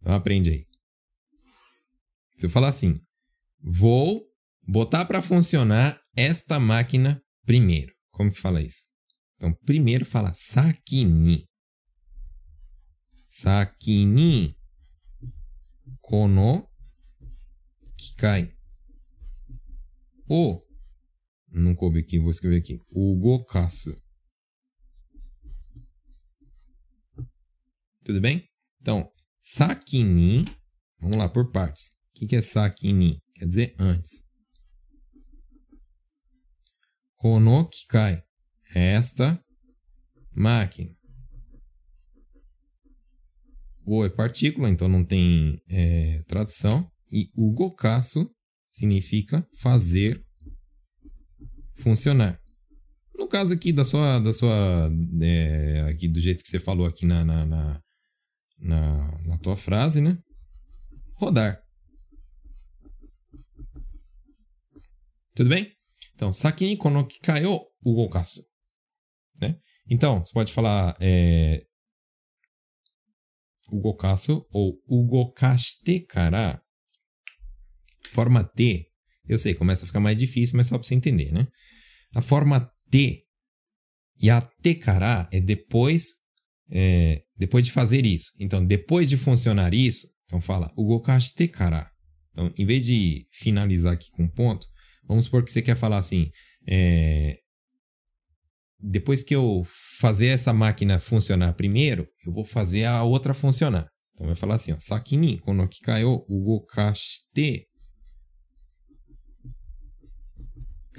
então aprende aí. Se eu falar assim, vou botar para funcionar esta máquina primeiro. Como que fala isso? Então, primeiro fala sakini. Sakini kono Kikai. O. Não coube aqui, vou escrever aqui. O Gokasu. Tudo bem? Então, Sakini. Vamos lá, por partes. O que, é Sakini? Quer dizer antes. Kono Kikai. Esta máquina. O é partícula, então não tem é, tradução. E o gokasu significa fazer funcionar. No caso aqui da sua, da sua, é, aqui do jeito que você falou aqui na, na, na, na, na tua frase, né? Rodar. Tudo bem? Então, sakin kono kikai o ugokasu. Né? Então, você pode falar é, ugokasu ou ugokashite kara Forma T, eu sei, começa a ficar mais difícil, mas só para você entender, né? A forma T e a tecará é depois, é, depois de fazer isso. Então, depois de funcionar isso, então fala o gokashi tekará. Então, em vez de finalizar aqui com um ponto, vamos supor que você quer falar assim, é, depois que eu fazer essa máquina funcionar primeiro, eu vou fazer a outra funcionar. Então vai falar assim, ó. Saki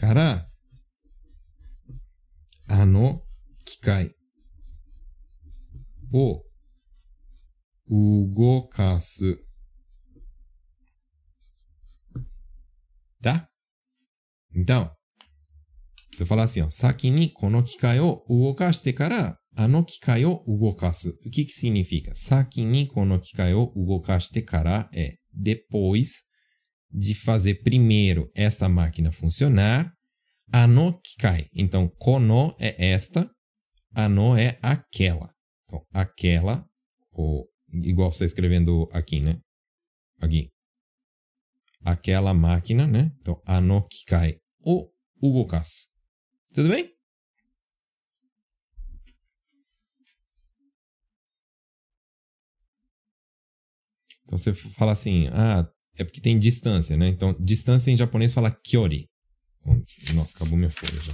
ni kono kikai o ugokashite kara ano kikai o ugokasu. Tá? Então, se eu falar assim, ó, saki ni kono kikai o ugokashite kara ano kikai o ugokasu. O que que significa? Saki ni kono kikai o ugokashite kara é depois de fazer primeiro esta máquina funcionar, ano kikai. Então, kono é esta, ano é aquela. Então, aquela, ou igual você está escrevendo aqui, né? Aqui. Aquela máquina, né? Então, ano kikai o ugokasu. Tudo bem? Então você fala assim, ah, é porque tem distância, né? Então, distância em japonês fala kyori. Nossa, acabou minha folha já.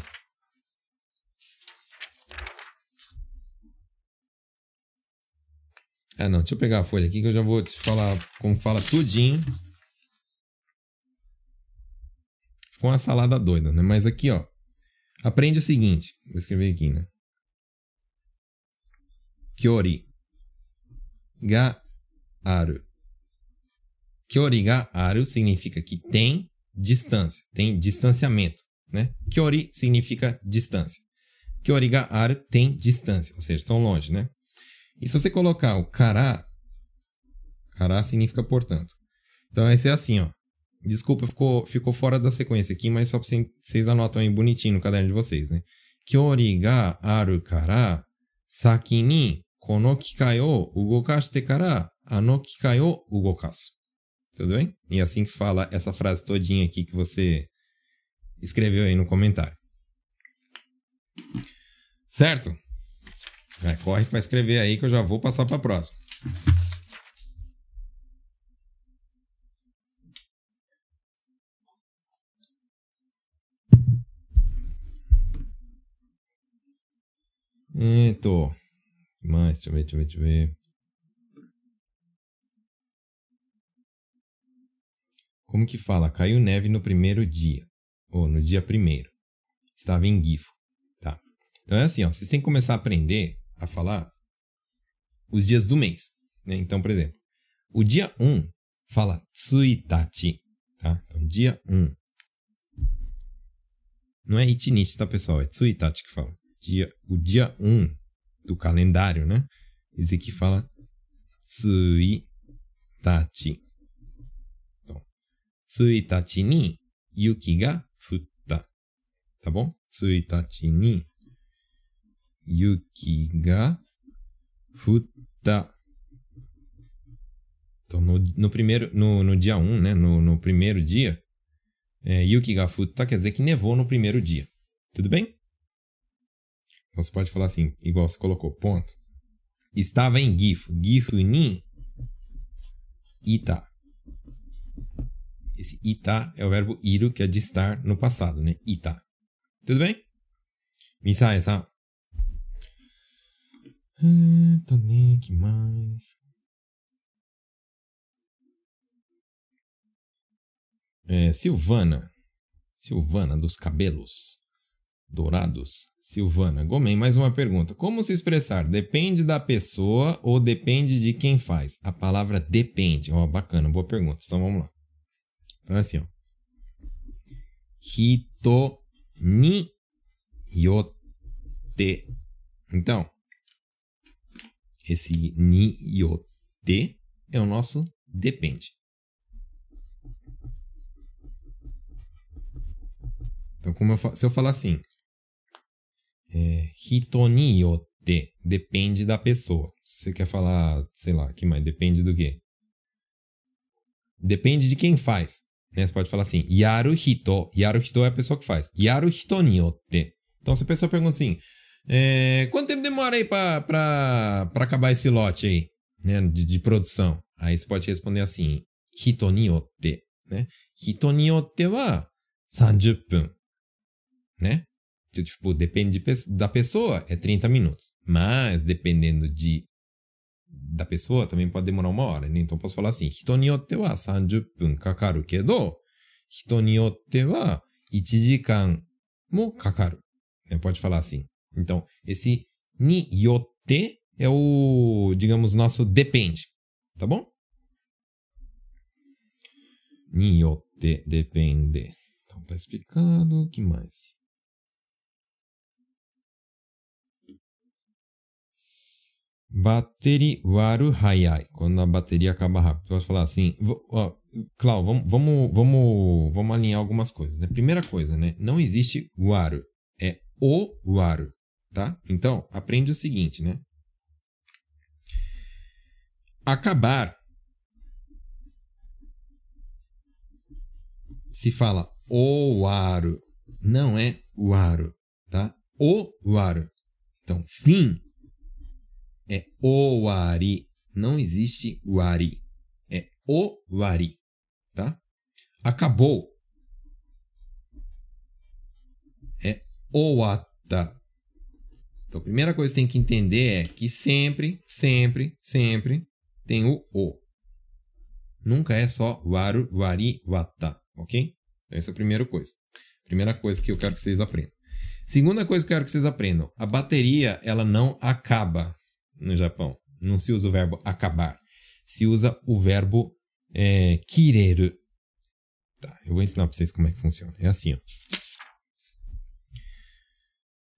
Ah, não, deixa eu pegar a folha aqui que eu já vou te falar como fala tudinho. Ficou uma salada doida, né? Mas aqui, ó. Aprende o seguinte. Vou escrever aqui, né? Kyori ga aru. Kyori ga aru significa que tem distância, tem distanciamento, né? Kyori significa distância. Kyori ga aru tem distância, ou seja, estão longe, né? E se você colocar o kara, kara significa portanto. Então vai ser assim, ó. Desculpa, ficou, ficou fora da sequência aqui, mas só pra vocês anotam aí bonitinho no caderno de vocês, né? Kyori ga aru kara saki ni kono kikai o ugokashite kara ano kikai o ugokasu. Tudo bem? E é assim que fala essa frase todinha aqui que você escreveu aí no comentário. Certo? Vai, corre para escrever aí que eu já vou passar para a próxima. Eto. que mais? Deixa eu ver, deixa eu ver, deixa eu ver. Como que fala? Caiu neve no primeiro dia. Ou no dia primeiro. Estava em Gifo. Tá. Então é assim, ó. Vocês têm que começar a aprender a falar os dias do mês. Né? Então, por exemplo, o dia 1 fala Tsuitachi. Tá? Então, dia 1. Não é Itinichi, tá, pessoal? É Tsuitachi que fala. Dia, o dia 1 do calendário, né? Esse aqui fala Tsuitachi. Tsuitachi ni yuki ga futta. Tá bom? Tsuitachi ni yuki ga futta. Então, no, no primeiro, no, no dia 1, um, né? No, no primeiro dia, é, yuki ga futta quer dizer que nevou no primeiro dia. Tudo bem? Então você pode falar assim, igual você colocou, ponto. Estava em Gifu. Gifu ni ita. Esse ita é o verbo iru, que é de estar no passado, né? Ita. Tudo bem? Misaya-san. Eita, né? Que mais? É, Silvana. Silvana dos cabelos dourados. Silvana. Gomen, mais uma pergunta. Como se expressar? Depende da pessoa ou depende de quem faz? A palavra depende. Ó, oh, bacana, boa pergunta. Então vamos lá. Então é assim, ó. Hito ni yote. Então, esse ni yote é o nosso depende. Então, como eu, se eu falar assim, é, hito ni yote, depende da pessoa. Se você quer falar, sei lá, que mais? Depende do quê? Depende de quem faz. Né? Você pode falar assim, yaru hito. Yaru hito é a pessoa que faz. Yaru hito ni. Então, se a pessoa pergunta assim, é, quanto tempo demora aí para acabar esse lote aí, né, de, de, produção? Aí você pode responder assim, hito ni né? Hito ni yote wa 30分, né? Tipo, depende de, da pessoa, é 30 minutos. Mas, dependendo de da pessoa também pode demorar uma hora, né? Então posso falar assim, hito ni yotte wa 30分かかるけど、人によっては1時間もかかる。Né? Pode falar assim. Então, esse ni yotte é o, digamos, nosso depende. Tá bom? Ni yotte depende. Então tá explicado. O que mais? Bateria waru hayai. Quando a bateria acaba rápido. Posso falar assim. Ó, Clau, vamos, vamos, vamos, vamos alinhar algumas coisas. Né? Primeira coisa, né? Não existe waru. É o waru. Tá? Então, aprende o seguinte, né? Acabar. Se fala o waru. Não é waru. Tá? O waru. Então, fim é o wari. Não existe wari. É o tá? Acabou. É oata. Então, a primeira coisa que tem que entender é que sempre, sempre, sempre tem o o. Nunca é só waru, wari, wata, ok? Então, essa é a primeira coisa. Primeira coisa que eu quero que vocês aprendam. Segunda coisa que eu quero que vocês aprendam. A bateria, ela não acaba no Japão. Não se usa o verbo acabar. Se usa o verbo é. Tá, eu vou ensinar pra vocês como é que funciona. É assim, ó.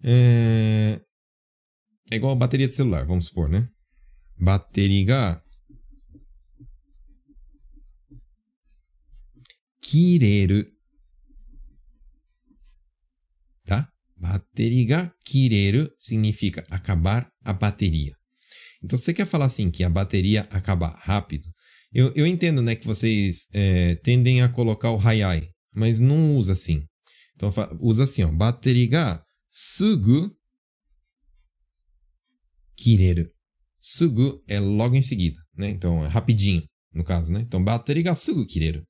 É, é igual a bateria de celular, vamos supor, né? Bateria kireru. Tá? Bateria kireru significa acabar a bateria. Então, se você quer falar assim que a bateria acaba rápido, eu, eu entendo né, que vocês é, tendem a colocar o hayai, mas não usa assim. Então, usa assim, ó, bateria sugu kireru. Sugu é logo em seguida, né? Então, é rapidinho, no caso, né? Então, bateria sugu kireru.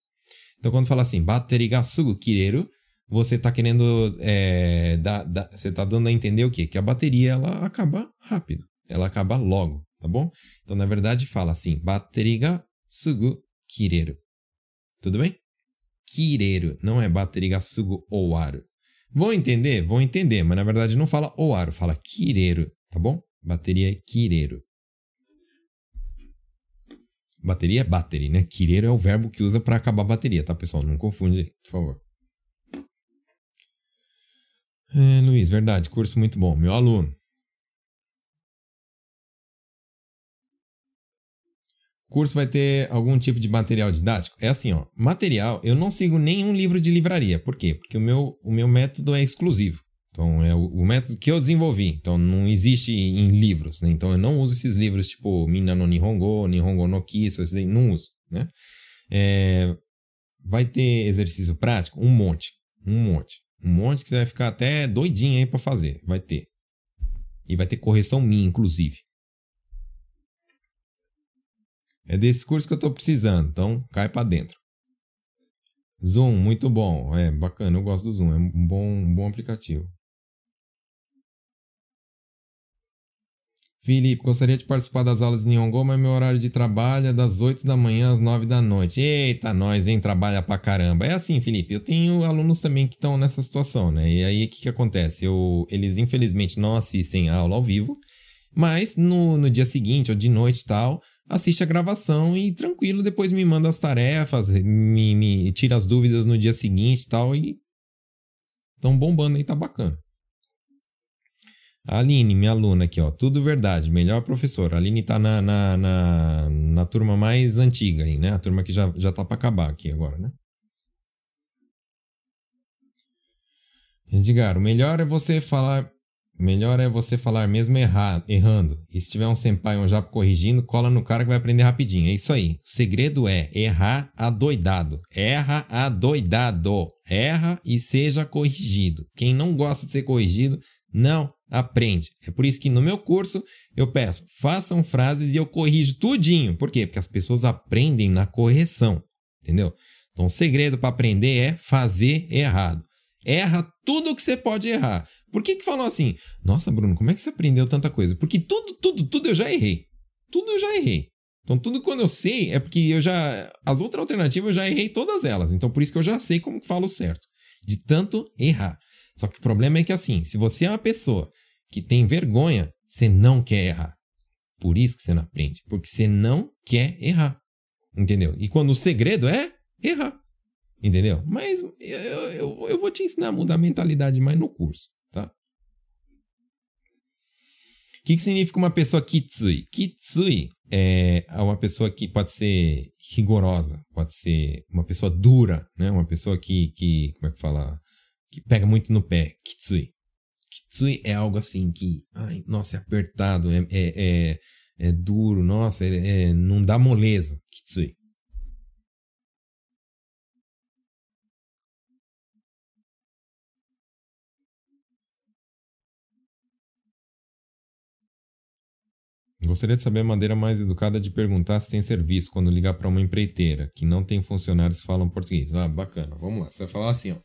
Então, quando fala assim, bateria sugu kireru, você está querendo, é, dar, dar, você está dando a entender o quê? Que a bateria, ela acaba rápido. Ela acaba logo tá bom? Então, na verdade, fala assim: bateria sugu kireru. Tudo bem? Kireru, não é bateria ga sugu owaru. Vão entender? Vão entender, mas na verdade não fala owaru, fala kireru, tá bom? Bateria é kireru. Bateria é battery, né? Kireru é o verbo que usa para acabar a bateria, tá, pessoal? Não confunde, por favor. É, Luiz, verdade, curso muito bom. Meu aluno. Curso vai ter algum tipo de material didático? É assim, ó. Material, eu não sigo nenhum livro de livraria. Por quê? Porque o meu, o meu método é exclusivo. Então, é o, o método que eu desenvolvi. Então, não existe em livros, né? Então, eu não uso esses livros tipo Mina no Nihongo, Nihongo no Kiso, esses aí, não uso, né? É, vai ter exercício prático? Um monte. Um monte. Um monte que você vai ficar até doidinho aí para fazer. Vai ter. E vai ter correção minha, inclusive. É desse curso que eu estou precisando, então cai para dentro. Zoom, muito bom. É bacana, eu gosto do Zoom, é um bom, um bom aplicativo. Felipe, gostaria de participar das aulas de Nihongo, mas meu horário de trabalho é das 8 da manhã às 9 da noite. Eita, nós, hein? Trabalha pra caramba. É assim, Felipe, eu tenho alunos também que estão nessa situação, né? E aí, o que, que acontece? Eu, eles, infelizmente, não assistem a aula ao vivo, mas no, no dia seguinte ou de noite e tal, assiste a gravação e tranquilo, depois me manda as tarefas, me, me tira as dúvidas no dia seguinte e tal, e estão bombando aí, tá bacana. Aline, minha aluna aqui, ó, tudo verdade, melhor professora. A Aline tá na, na, na, na turma mais antiga aí, né? A turma que já, já tá para acabar aqui agora, né? Edgar, o melhor é você falar Melhor é você falar mesmo errar, errando. E se tiver um senpai ou um japo corrigindo, cola no cara que vai aprender rapidinho. É isso aí. O segredo é errar adoidado. Erra adoidado. Erra e seja corrigido. Quem não gosta de ser corrigido, não aprende. É por isso que no meu curso eu peço, façam frases e eu corrijo tudinho. Por quê? Porque as pessoas aprendem na correção. Entendeu? Então o segredo para aprender é fazer errado. Erra tudo que você pode errar. Por que que falam assim? Nossa, Bruno, como é que você aprendeu tanta coisa? Porque tudo, tudo, tudo eu já errei. tudo eu já errei. Então, tudo quando eu sei é porque eu já. As outras alternativas eu já errei todas elas. Então, por isso que eu já sei como que falo certo. De tanto errar. Só que o problema é que, assim, se você é uma pessoa que tem vergonha, você não quer errar. Por isso que você não aprende. Porque você não quer errar. Entendeu? E quando o segredo é errar. Entendeu? Mas eu, eu, eu vou te ensinar a mudar a mentalidade mais no curso, tá? O que, que significa uma pessoa kitsui? Kitsui é uma pessoa que pode ser rigorosa, pode ser uma pessoa dura, né? Uma pessoa que, que como é que fala? Que pega muito no pé. Kitsui. Kitsui é algo assim que, ai, nossa, é apertado, é, é, é, é duro, nossa, é, é, não dá moleza. Kitsui. Gostaria de saber a maneira mais educada de perguntar se tem serviço quando ligar para uma empreiteira que não tem funcionários que falam português. Ah, bacana. Vamos lá. Você vai falar assim, ó.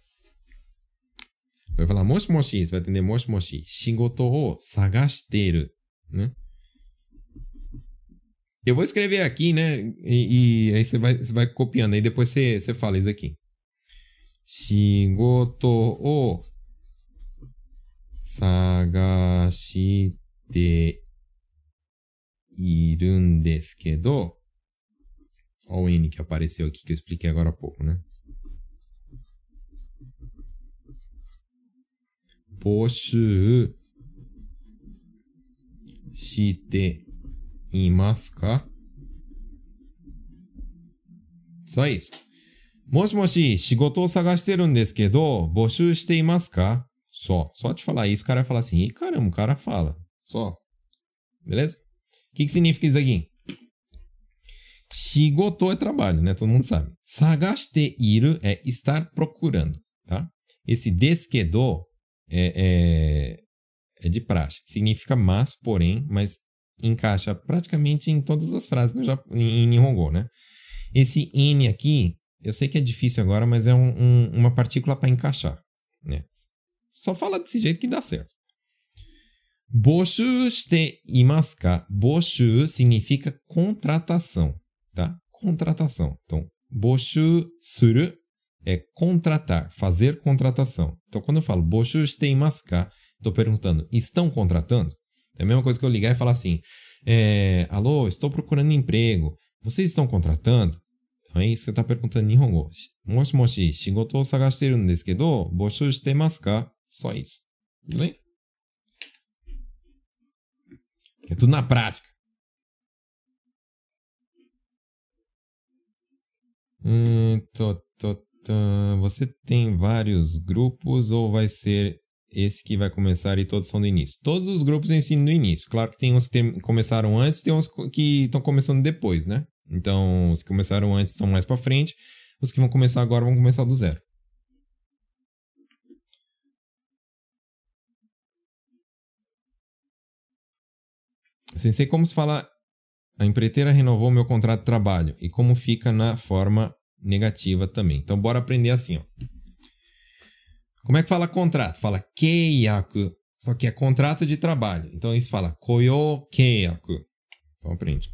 Vai falar moshi moshi, você vai atender moshi moshi. Shigoto o sagashiteru, né? Eu vou escrever aqui, né? E, e aí você vai, você vai copiando. Aí depois você, você fala isso aqui. Shigoto o sagashite いるんですけど、olha o N que apareceu aqui que eu expliquei agora há pouco, né? 募集していますか Só isso. もしもし、仕事を探してるんですけど、募集していますか Só. Só te falar isso, o cara vai falar assim, e caramba, o cara fala. Só. Beleza? Que, que significa isso aqui? Shigoto é trabalho, né? Todo mundo sabe. Sagashite iru é estar procurando, tá? Esse deskedo é, é, é de praxe. Significa mas, porém, mas encaixa praticamente em todas as frases no, em, em Nihongo, né? Esse N aqui, eu sei que é difícil agora, mas é um, um, uma partícula para encaixar, né? Só fala desse jeito que dá certo. Boshu shite imasu ka? Boshu significa contratação, tá? Contratação. Então, boshu suru é contratar, fazer contratação. Então, quando eu falo boshu shite imasu ka? Estou perguntando, estão contratando? É a mesma coisa que eu ligar e falar assim, é, alô, estou procurando emprego. Vocês estão contratando? Então é isso que você está perguntando em Nihongo. Moshi moshi, shigoto sagashiteru desu kedo, boshu shite imasu ka? Só isso. Tudo bem? É tudo na prática. Hum, tô, tô, tô. Você tem vários grupos ou vai ser esse que vai começar e todos são do início? Todos os grupos ensinam no início. Claro que tem uns que começaram antes, tem uns que estão começando depois, né? Então, os que começaram antes estão mais para frente, os que vão começar agora vão começar do zero. Sensei, como se fala a empreiteira renovou meu contrato de trabalho e como fica na forma negativa também. Então, bora aprender assim, ó. Como é que fala contrato? Fala keiyaku, só que é contrato de trabalho. Então, isso fala koyo keiyaku. Então, aprende.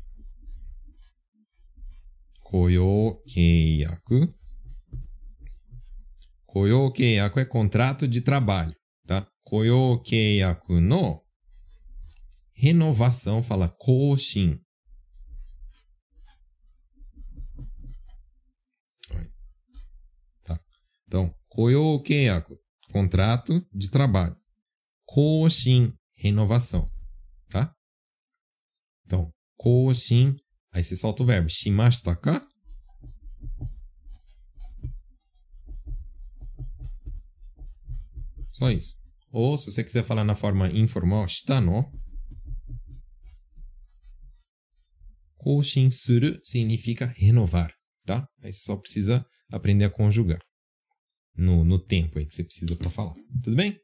Koyo keiyaku. Koyo keiyaku é contrato de trabalho, tá? Koyo keiyaku no Renovação fala koshin. Tá. Então, koyo keiyaku, contrato de trabalho. Koshin, renovação, tá? Então, koshin, aí você solta o verbo shimashita ka? Só isso. Ou se você quiser falar na forma informal, shita no, Koshin suru significa renovar, tá? Aí você só precisa aprender a conjugar no, no tempo aí que você precisa para falar. Tudo bem?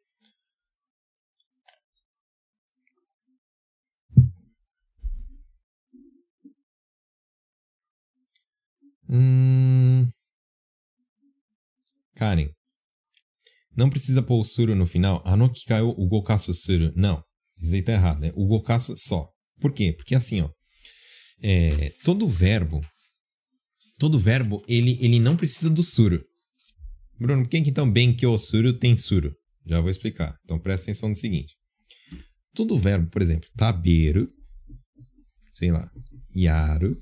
Hum... Karen. Não precisa pôr o suru no final. Anokikai o gokasu suru. Não. Isso aí tá errado, né? O gokasu só. Por quê? Porque assim, ó. É, todo verbo, todo verbo, ele, ele não precisa do suru. Bruno, por que então bem que o suru tem suru? Já vou explicar. Então presta atenção no seguinte. Todo verbo, por exemplo, taberu, sei lá, yaru,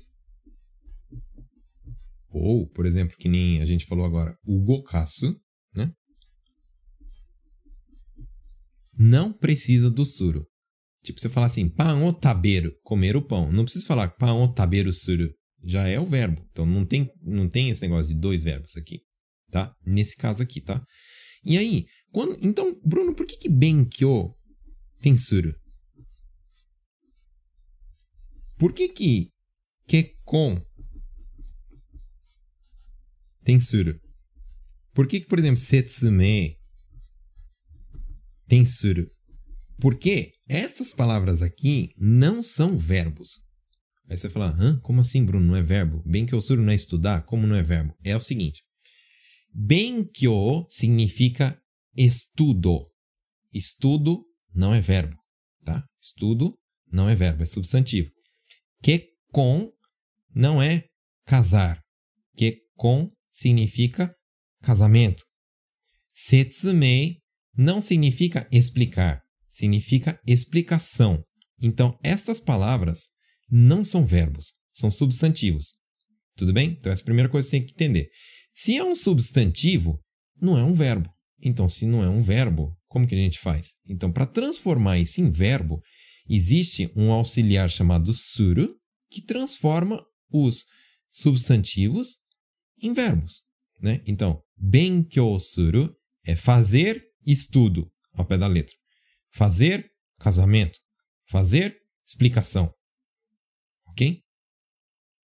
ou, por exemplo, que nem a gente falou agora, o gokasu, né? Não precisa do suru. Tipo, você falar assim, pão o taberu, comer o pão. Não precisa falar pão o taberu suru. Já é o verbo. Então não tem, não tem esse negócio de dois verbos aqui, tá? Nesse caso aqui, tá? E aí, quando, então, Bruno, por que que benkyo tem suru? Por que que kekon tem suru? Por que que, por exemplo, setsume tem suru? Porque essas palavras aqui não são verbos. Aí você vai falar, Hã? como assim, Bruno? Não é verbo? Benkyo suru não é estudar? Como não é verbo? É o seguinte. Benkyo significa estudo. Estudo não é verbo, tá? Estudo não é verbo, é substantivo. Kekon não é casar. Kekon significa casamento. Setsumei não significa explicar significa explicação. Então, estas palavras não são verbos, são substantivos. Tudo bem? Então, essa é a primeira coisa que você tem que entender. Se é um substantivo, não é um verbo. Então, se não é um verbo, como que a gente faz? Então, para transformar isso em verbo, existe um auxiliar chamado suru, que transforma os substantivos em verbos. Né? Então, benkyou suru é fazer estudo, ao pé da letra. Fazer casamento. Fazer explicação. Ok?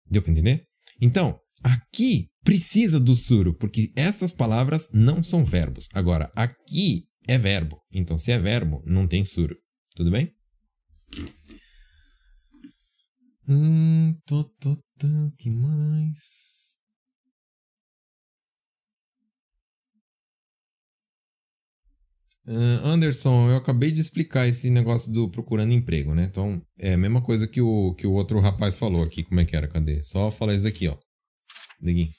Deu para entender? Então, aqui precisa do suru, porque estas palavras não são verbos. Agora, aqui é verbo. Então, se é verbo, não tem suru. Tudo bem? Hum, tô, tô, tô, que mais? Anderson, eu acabei de explicar esse negócio do procurando emprego, né? Então, é a mesma coisa que o, que o outro rapaz falou aqui. Como é que era? Cadê? Só falar isso aqui, ó. Daqui.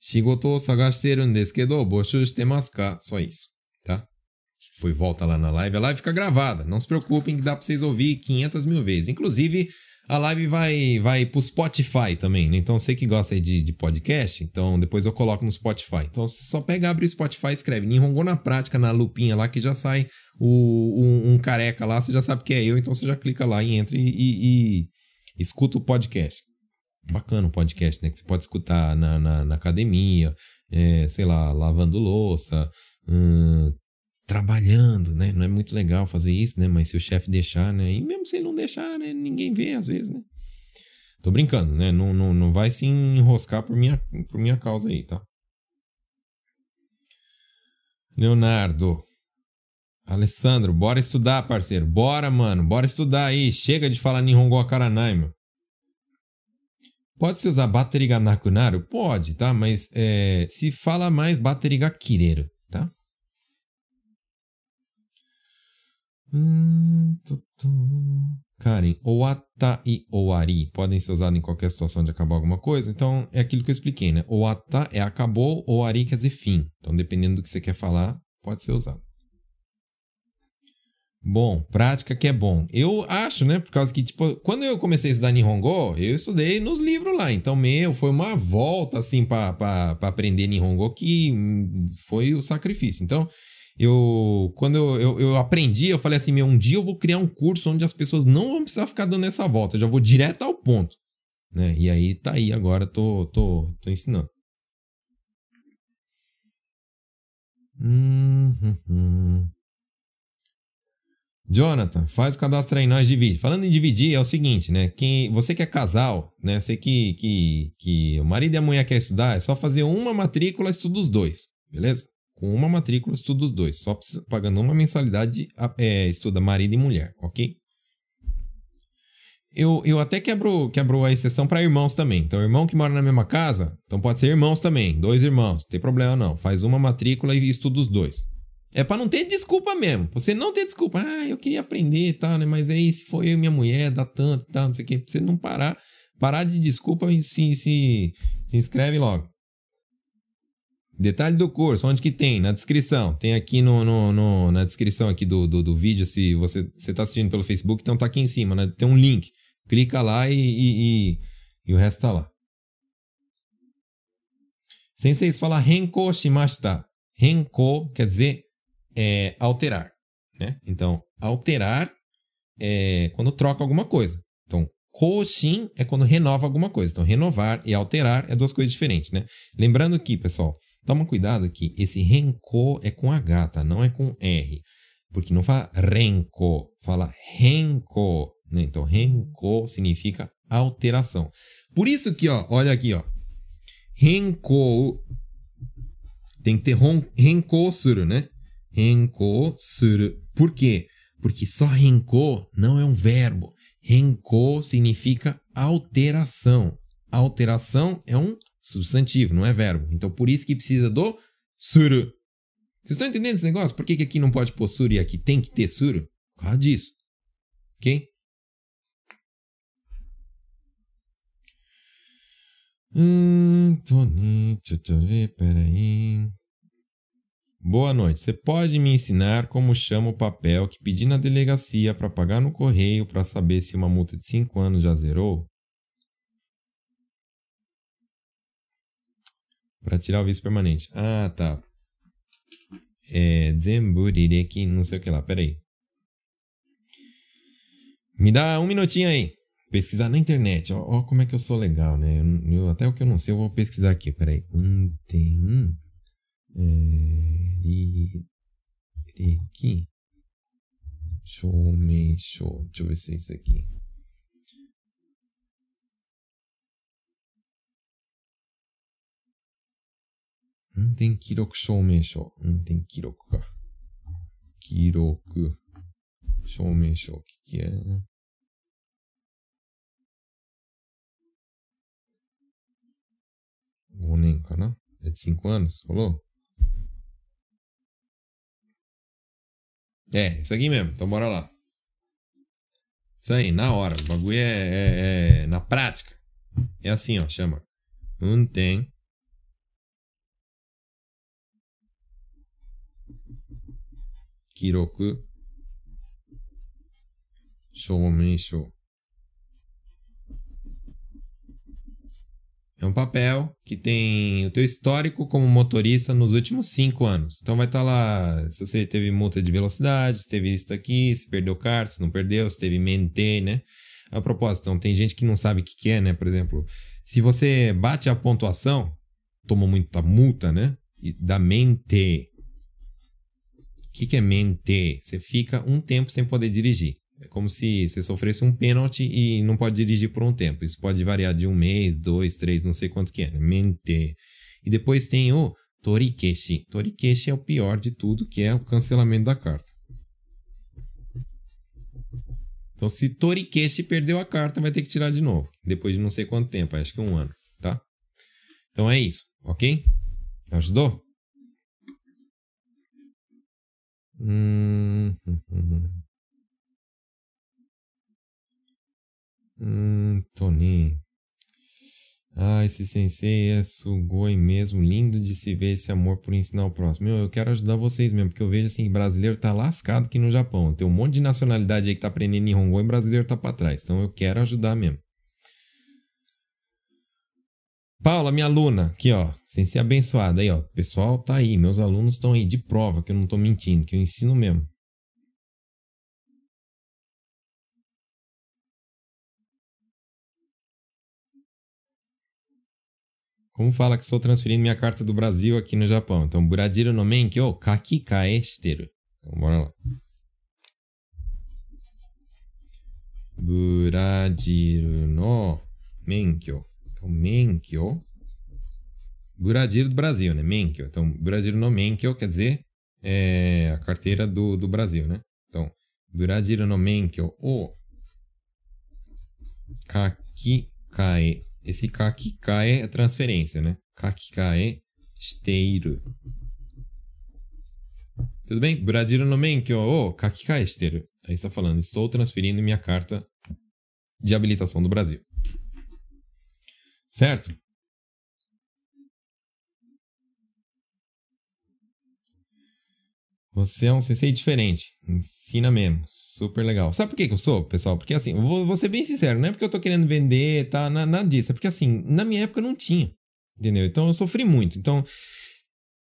Shigoto o sagashiteru n desu kedo, boshou shitemasu ka? Só isso, tá? Depois volta lá na live. A live fica gravada. Não se preocupem que dá pra vocês ouvir 500 mil vezes. Inclusive, a live vai, vai pro Spotify também, né? Então, você que gosta de, de podcast, então depois eu coloco no Spotify. Então, você só pega, abre o Spotify e escreve Nihongo na prática, na lupinha lá, que já sai o, um, um, careca lá, você já sabe que é eu, então você já clica lá e entra e, e, e escuta o podcast. Bacana o podcast, né? Que você pode escutar na, na, na academia, é, sei lá, lavando louça, hum, trabalhando, né? Não é muito legal fazer isso, né? Mas se o chefe deixar, né? E mesmo se ele não deixar, né? Ninguém vê às vezes, né? Tô brincando, né? Não, não, não vai se enroscar por minha, por minha causa aí, tá? Leonardo. Alessandro, bora estudar, parceiro. Bora, mano. Bora estudar aí. Chega de falar Nihongo Akaranai, meu. Pode se usar Bateriga Nakunaru? Pode, tá? Mas é, se fala mais Bateriga Kireru, Karen, oata e oari podem ser usados em qualquer situação de acabar alguma coisa. Então, é aquilo que eu expliquei, né? Oata é acabou, oari quer dizer fim. Então, dependendo do que você quer falar, pode ser usado. Bom, prática que é bom. Eu acho, né? Por causa que, tipo, quando eu comecei a estudar Nihongo, eu estudei nos livros lá. Então, meu, foi uma volta, assim, para aprender Nihongo que foi o sacrifício. Então, eu quando eu, eu, eu, aprendi, eu falei assim, meu, um dia eu vou criar um curso onde as pessoas não vão precisar ficar dando essa volta, eu já vou direto ao ponto, né? E aí tá aí agora, tô, tô, tô ensinando. Hum, hum, hum. Jonathan, faz o cadastro aí, nós divide. Falando em dividir, é o seguinte, né? Quem, você que é casal, né? Você que, que, que o marido e a mulher quer estudar, é só fazer uma matrícula, estuda os dois, beleza? Com uma matrícula, estuda os dois. Só pagando uma mensalidade, é, estuda marido e mulher, ok? Eu, eu até quebro, quebro a exceção para irmãos também. Então, irmão que mora na mesma casa, então pode ser irmãos também. Dois irmãos, não tem problema não. Faz uma matrícula e estuda os dois. É para não ter desculpa mesmo. Você não ter desculpa. Ah, eu queria aprender e tal, né? Mas aí se foi eu e minha mulher, dá tanto e tal, não sei o quê. Pra você não parar, parar de desculpa e se, se, se inscreve logo. Detalhe do curso, onde que tem? Na descrição. Tem aqui no, no, no na descrição aqui do, do, do, vídeo, se você está assistindo pelo Facebook, então tá aqui em cima, né? Tem um link. Clica lá e, e, e, e o resto tá lá. Sensei fala renko shimashita. Renko quer dizer é, alterar, né? Então, alterar é quando troca alguma coisa. Então, koshin é quando renova alguma coisa. Então, renovar e alterar é duas coisas diferentes, né? Lembrando aqui, pessoal, toma cuidado que esse renko é com H, tá? Não é com R. Porque não fala renko, fala renko. Né? Então, renko significa alteração. Por isso que, ó, olha aqui, ó. Renko tem que ter renko suru, né? Renko suru. Por quê? Porque só renko não é um verbo. Renko significa alteração. Alteração é um substantivo, não é verbo. Então por isso que precisa do suru. Vocês estão entendendo esse negócio? Por que, que aqui não pode pôr suru e aqui tem que ter suru? Por causa disso. Ok? Hum, Tony, peraí. Boa noite. Você pode me ensinar como chama o papel que pedi na delegacia para pagar no correio para saber se uma multa de 5 anos já zerou? Para tirar o visto permanente. Ah, tá. É. Zemburireki, não sei o que lá. Peraí. Me dá um minutinho aí pesquisar na internet. Ó, ó, como é que eu sou legal, né? Eu, eu, até o que eu não sei, eu vou pesquisar aqui. Peraí. Um tem um. É. Show me show. Deixa eu ver se é isso aqui. Um tem Kiroku Shoumeisho. Um tem Kiroku ka. Kiroku Shoumeisho. O que, que é? 5年かな É de 5 anos, falou? É, isso aqui mesmo. Então bora lá. Isso aí, na hora. O bagulho é, é, é na prática. É assim, ó, chama. Unten. Kiroku. Shoumeisho. É um papel que tem o teu histórico como motorista nos últimos cinco anos. Então vai estar tá lá se você teve multa de velocidade, se teve isso aqui, se perdeu carta, se não perdeu, se teve mente, né? A propósito, então, tem gente que não sabe o que, que é, né? Por exemplo, se você bate a pontuação, toma muita multa, né? E dá mente. Que, que é mente? Você fica um tempo sem poder dirigir. É como se você sofresse um pênalti e não pode dirigir por um tempo. Isso pode variar de um mês, dois, três, não sei quanto que é. Né? Mente. E depois tem o torikeshi. Torikeshi é o pior de tudo, que é o cancelamento da carta. Então, se Torikeshi perdeu a carta, vai ter que tirar de novo. Depois de não sei quanto tempo, acho que um ano, tá? Então é isso, ok? Ajudou? Hum, hum, hum. hum. Tony. Ah, esse sensei é sugoi mesmo. Lindo de se ver esse amor por ensinar o próximo. Meu, eu quero ajudar vocês mesmo, porque eu vejo assim, brasileiro tá lascado aqui no Japão. Tem um monte de nacionalidade aí que tá aprendendo Nihongo e brasileiro tá pra trás. Então eu quero ajudar mesmo. Paula, minha aluna, aqui ó, sensei abençoada aí ó. O pessoal tá aí, meus alunos estão aí de prova, que eu não tô mentindo, que eu ensino mesmo. Como fala que estou transferindo minha carta do Brasil aqui no Japão? Então, Buradiru no Menkyo shiteru. Então, bora lá. Buradiru no Menkyo. Então, Menkyo. Buradiru do Brasil, né? Menkyo. Então, Buradiru no Menkyo quer dizer é, a carteira do, do Brasil, né? Então, Buradiru no Menkyo o Kakikae esse kakikae é transferência, né? Kakikae esteiru. Tudo bem? Brasil no menkyo o kakikai shiteru. Aí está falando, estou transferindo minha carta de habilitação do Brasil. Certo? Você é um sensei diferente. Ensina mesmo. Super legal. Sabe por que, que eu sou, pessoal? Porque assim, eu vou, vou, ser bem sincero, não é porque eu tô querendo vender, tá? Nada disso. É porque assim, na minha época não tinha. Entendeu? Então eu sofri muito. Então,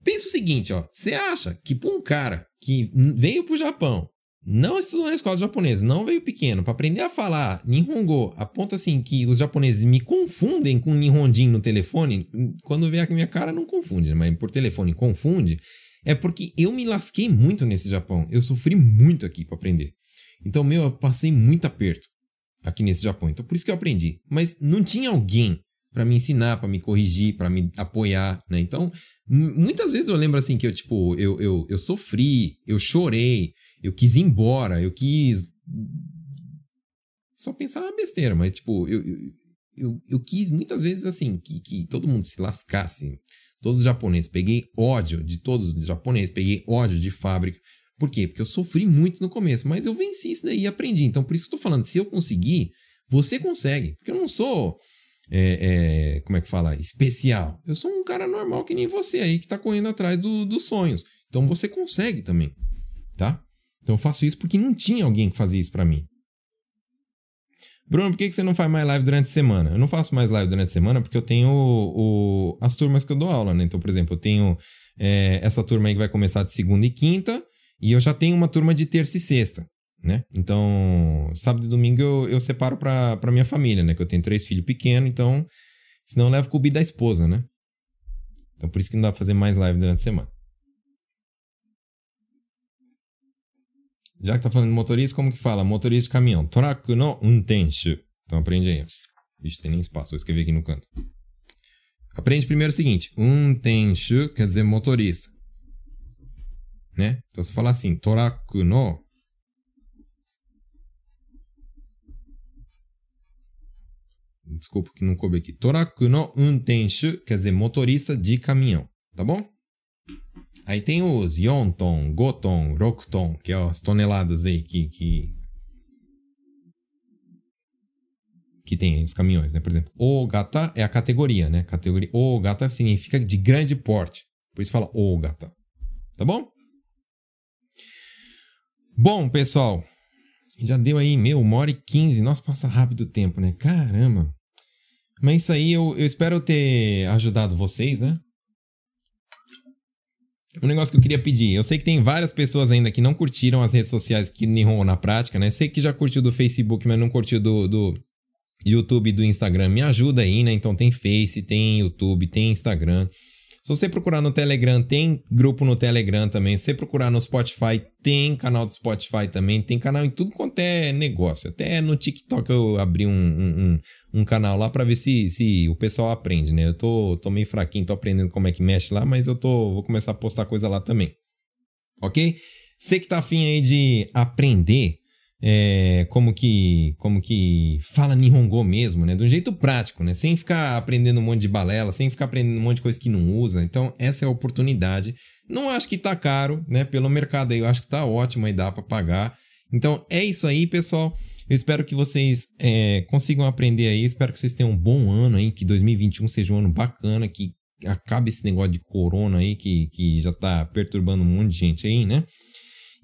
pensa o seguinte, ó. Você acha que pra um cara que veio pro Japão, não estudou na escola japonesa, não veio pequeno, para aprender a falar Nihongo, a ponto assim que os japoneses me confundem com Nihonjin no telefone, quando vê a minha cara não confunde, né? mas por telefone confunde, é porque eu me lasquei muito nesse Japão. Eu sofri muito aqui para aprender. Então, meu, eu passei muito aperto aqui nesse Japão. Então, por isso que eu aprendi. Mas não tinha alguém para me ensinar, para me corrigir, para me apoiar, né? Então, muitas vezes eu lembro assim que eu, tipo, eu, eu, eu sofri, eu chorei, eu quis ir embora, eu quis. Só pensar uma besteira, mas, tipo, eu, eu, eu, eu quis muitas vezes assim, que, que todo mundo se lascasse. Todos os japoneses. Peguei ódio de todos os japoneses, peguei ódio de fábrica. Por quê? Porque eu sofri muito no começo, mas eu venci isso daí e aprendi. Então, por isso que eu tô falando, se eu conseguir, você consegue. Porque eu não sou é, é, como é que fala? Especial. Eu sou um cara normal que nem você aí que tá correndo atrás do, dos sonhos. Então você consegue também, tá? Então eu faço isso porque não tinha alguém que fazia isso para mim. Bruno, por que, que você não faz mais live durante a semana? Eu não faço mais live durante a semana porque eu tenho o, o, as turmas que eu dou aula, né? Então, por exemplo, eu tenho é, essa turma aí que vai começar de segunda e quinta, e eu já tenho uma turma de terça e sexta né? Então, sábado e domingo eu, eu separo pra, pra minha família, né? Que eu tenho três filhos pequenos, então, senão eu levo cubi da esposa, né? Então, por isso que não dá pra fazer mais live durante a semana. Já que tá falando de motorista, como que fala? Motorista de caminhão. Toraku no untenshu. Então aprende aí. Vixe, tem nem espaço. Vou escrever aqui no canto. Aprende primeiro o seguinte. Untenshu quer dizer motorista. Né? Então você fala assim. Toraku no Desculpa que não coube aqui. Toraku no untenshu, quer dizer motorista de caminhão, tá bom? Aí tem os yonton, goton, rokuton, que é as toneladas aí que, que que tem os caminhões, né? Por exemplo, o gata é a categoria, né? Categoria o gata significa de grande porte. Por isso fala o gata. Tá bom? Bom, pessoal, já deu aí, meu, uma hora e quinze. Nossa, passa rápido o tempo, né? Caramba. Mas isso aí eu, eu espero ter ajudado vocês, né? Um negócio que eu queria pedir. Eu sei que tem várias pessoas ainda que não curtiram as redes sociais que Nihon na prática, né? Sei que já curtiu do Facebook, mas não curtiu do, do YouTube e do Instagram. Me ajuda aí, né? Então tem Face, tem YouTube, tem Instagram. Se você procurar no Telegram, tem grupo no Telegram também. Se você procurar no Spotify, tem canal do Spotify também. Tem canal em tudo quanto é negócio. Até no TikTok eu abri um, um, um canal lá para ver se, se o pessoal aprende, né? Eu tô, tô meio fraquinho, tô aprendendo como é que mexe lá, mas eu tô, vou começar a postar coisa lá também. Ok? Você que tá afim aí de aprender é, como que como que fala Nihongo mesmo, né? De um jeito prático, né? Sem ficar aprendendo um monte de balela, sem ficar aprendendo um monte de coisa que não usa. Então, essa é a oportunidade. Não acho que tá caro, né? Pelo mercado aí, eu acho que tá ótimo aí, dá para pagar. Então, é isso aí, pessoal. Eu espero que vocês é, consigam aprender aí. Espero que vocês tenham um bom ano aí, que 2021 seja um ano bacana, que acabe esse negócio de corona aí, que, que já tá perturbando um monte de gente aí, né?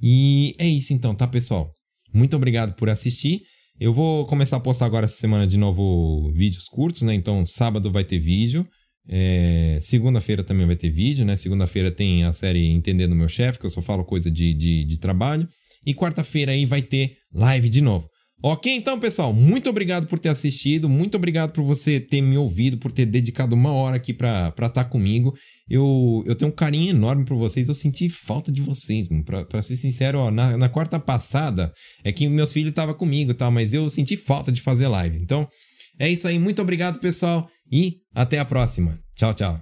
E é isso então, tá, pessoal? Muito obrigado por assistir. Eu vou começar a postar agora essa semana de novo vídeos curtos, né? Então, sábado vai ter vídeo. É... Segunda-feira também vai ter vídeo, né? Segunda-feira tem a série Entendendo Meu Chefe, que eu só falo coisa de, de, de trabalho. E quarta-feira aí vai ter live de novo. Ok, então, pessoal, muito obrigado por ter assistido, muito obrigado por você ter me ouvido, por ter dedicado uma hora aqui para estar tá comigo. Eu, eu tenho um carinho enorme por vocês, eu senti falta de vocês, para ser sincero, ó, na, na quarta passada é que meus filhos estavam comigo, tá? Mas eu senti falta de fazer live. Então, é isso aí, muito obrigado, pessoal, e até a próxima. Tchau, tchau.